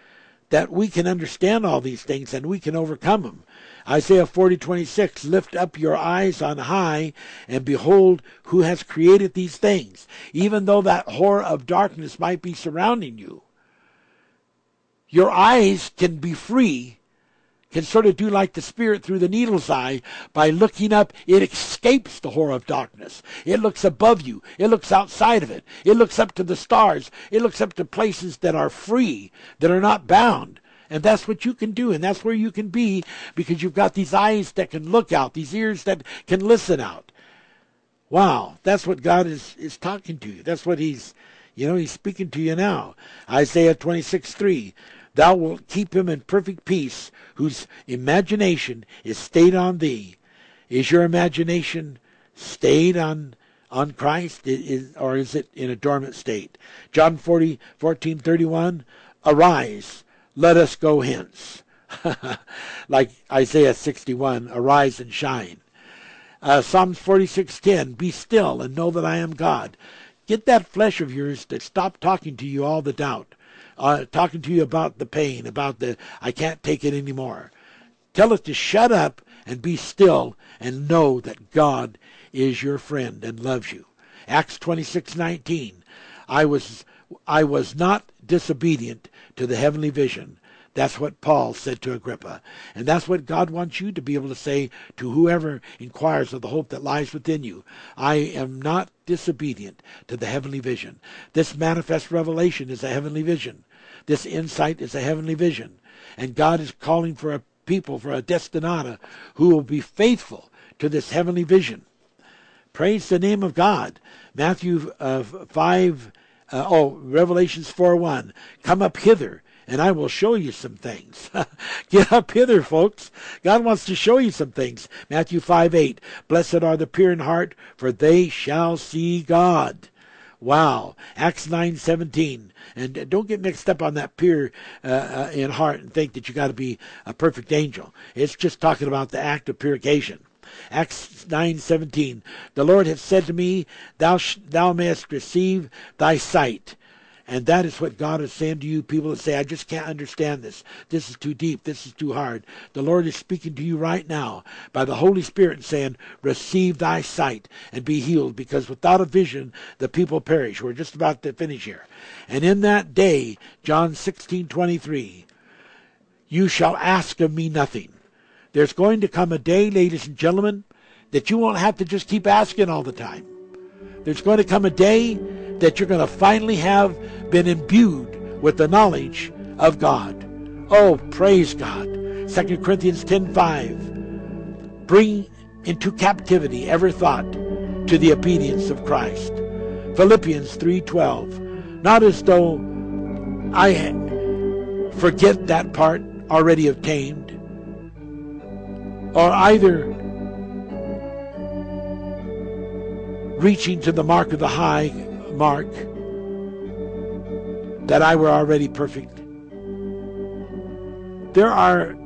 that we can understand all these things and we can overcome them. Isaiah 40:26 Lift up your eyes on high and behold who has created these things even though that horror of darkness might be surrounding you your eyes can be free, can sort of do like the spirit through the needle's eye by looking up. It escapes the horror of darkness. It looks above you. It looks outside of it. It looks up to the stars. It looks up to places that are free, that are not bound. And that's what you can do, and that's where you can be because you've got these eyes that can look out, these ears that can listen out. Wow, that's what God is, is talking to you. That's what He's, you know, He's speaking to you now. Isaiah 26 3. Thou wilt keep him in perfect peace, whose imagination is stayed on thee. Is your imagination stayed on on Christ, is, or is it in a dormant state? John 40, 14, 31, Arise, let us go hence. (laughs) like Isaiah 61, Arise and shine. Uh, Psalms 46:10, Be still and know that I am God. Get that flesh of yours to stop talking to you all the doubt uh, talking to you about the pain, about the I can't take it anymore. Tell it to shut up and be still and know that God is your friend and loves you. Acts 26:19. I was I was not disobedient to the heavenly vision. That's what Paul said to Agrippa. And that's what God wants you to be able to say to whoever inquires of the hope that lies within you. I am not disobedient to the heavenly vision. This manifest revelation is a heavenly vision. This insight is a heavenly vision. And God is calling for a people, for a destinata, who will be faithful to this heavenly vision. Praise the name of God. Matthew uh, 5, uh, oh, Revelations 4 1. Come up hither, and I will show you some things. (laughs) Get up hither, folks. God wants to show you some things. Matthew 5 8. Blessed are the pure in heart, for they shall see God. Wow. Acts 9:17. And don't get mixed up on that pure uh, uh, in heart and think that you got to be a perfect angel. It's just talking about the act of purification. Acts 9:17. The Lord hath said to me, thou sh- thou mayest receive thy sight and that is what God is saying to you, people that say, I just can't understand this. This is too deep. This is too hard. The Lord is speaking to you right now by the Holy Spirit and saying, Receive thy sight and be healed, because without a vision, the people perish. We're just about to finish here. And in that day, John 16 23, you shall ask of me nothing. There's going to come a day, ladies and gentlemen, that you won't have to just keep asking all the time. There's going to come a day that you're going to finally have been imbued with the knowledge of God. Oh, praise God. 2 Corinthians 10:5. Bring into captivity every thought to the obedience of Christ. Philippians 3:12. Not as though I forget that part already obtained or either reaching to the mark of the high mark that I were already perfect. There are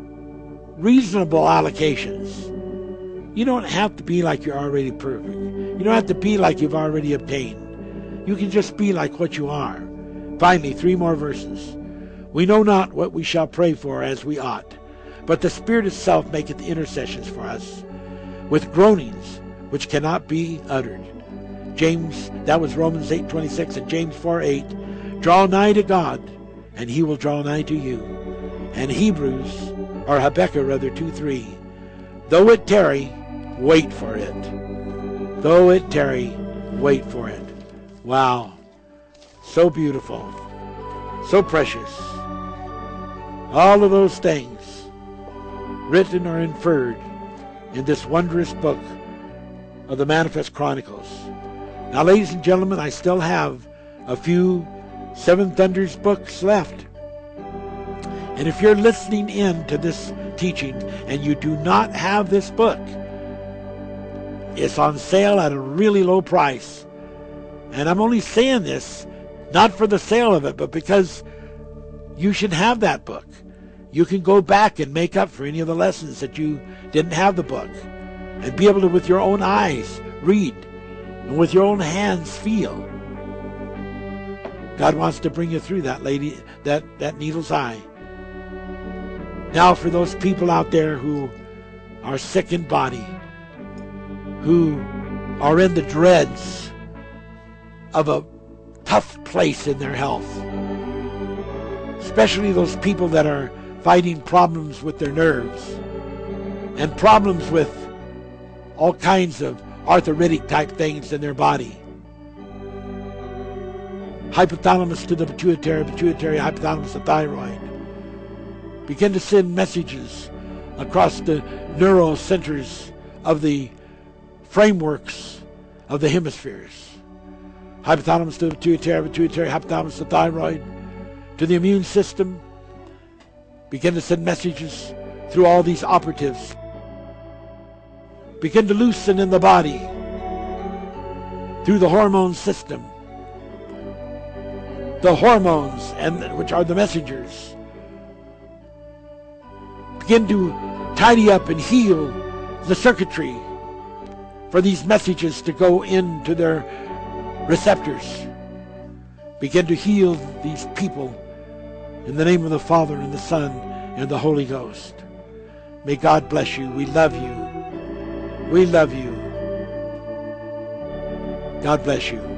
reasonable allocations. You don't have to be like you're already perfect. You don't have to be like you've already obtained. You can just be like what you are. Finally, three more verses. We know not what we shall pray for as we ought, but the Spirit itself maketh intercessions for us with groanings which cannot be uttered. James, that was Romans 8:26 and James 4:8. Draw nigh to God, and he will draw nigh to you. And Hebrews, or Habakkuk rather 2:3. Though it tarry, wait for it. Though it tarry, wait for it. Wow. So beautiful. So precious. All of those things written or inferred in this wondrous book of the Manifest Chronicles. Now, ladies and gentlemen, I still have a few Seven Thunders books left. And if you're listening in to this teaching and you do not have this book, it's on sale at a really low price. And I'm only saying this not for the sale of it, but because you should have that book. You can go back and make up for any of the lessons that you didn't have the book and be able to, with your own eyes, read and with your own hands, feel. God wants to bring you through that lady, that, that needle's eye. Now, for those people out there who are sick in body, who are in the dreads of a tough place in their health, especially those people that are fighting problems with their nerves and problems with all kinds of arthritic type things in their body. Hypothalamus to the pituitary, pituitary hypothalamus to thyroid. Begin to send messages across the neural centers of the frameworks of the hemispheres. Hypothalamus to the pituitary, pituitary hypothalamus to thyroid, to the immune system. Begin to send messages through all these operatives begin to loosen in the body through the hormone system. The hormones, and which are the messengers, begin to tidy up and heal the circuitry for these messages to go into their receptors. Begin to heal these people in the name of the Father and the Son and the Holy Ghost. May God bless you. We love you. We love you. God bless you.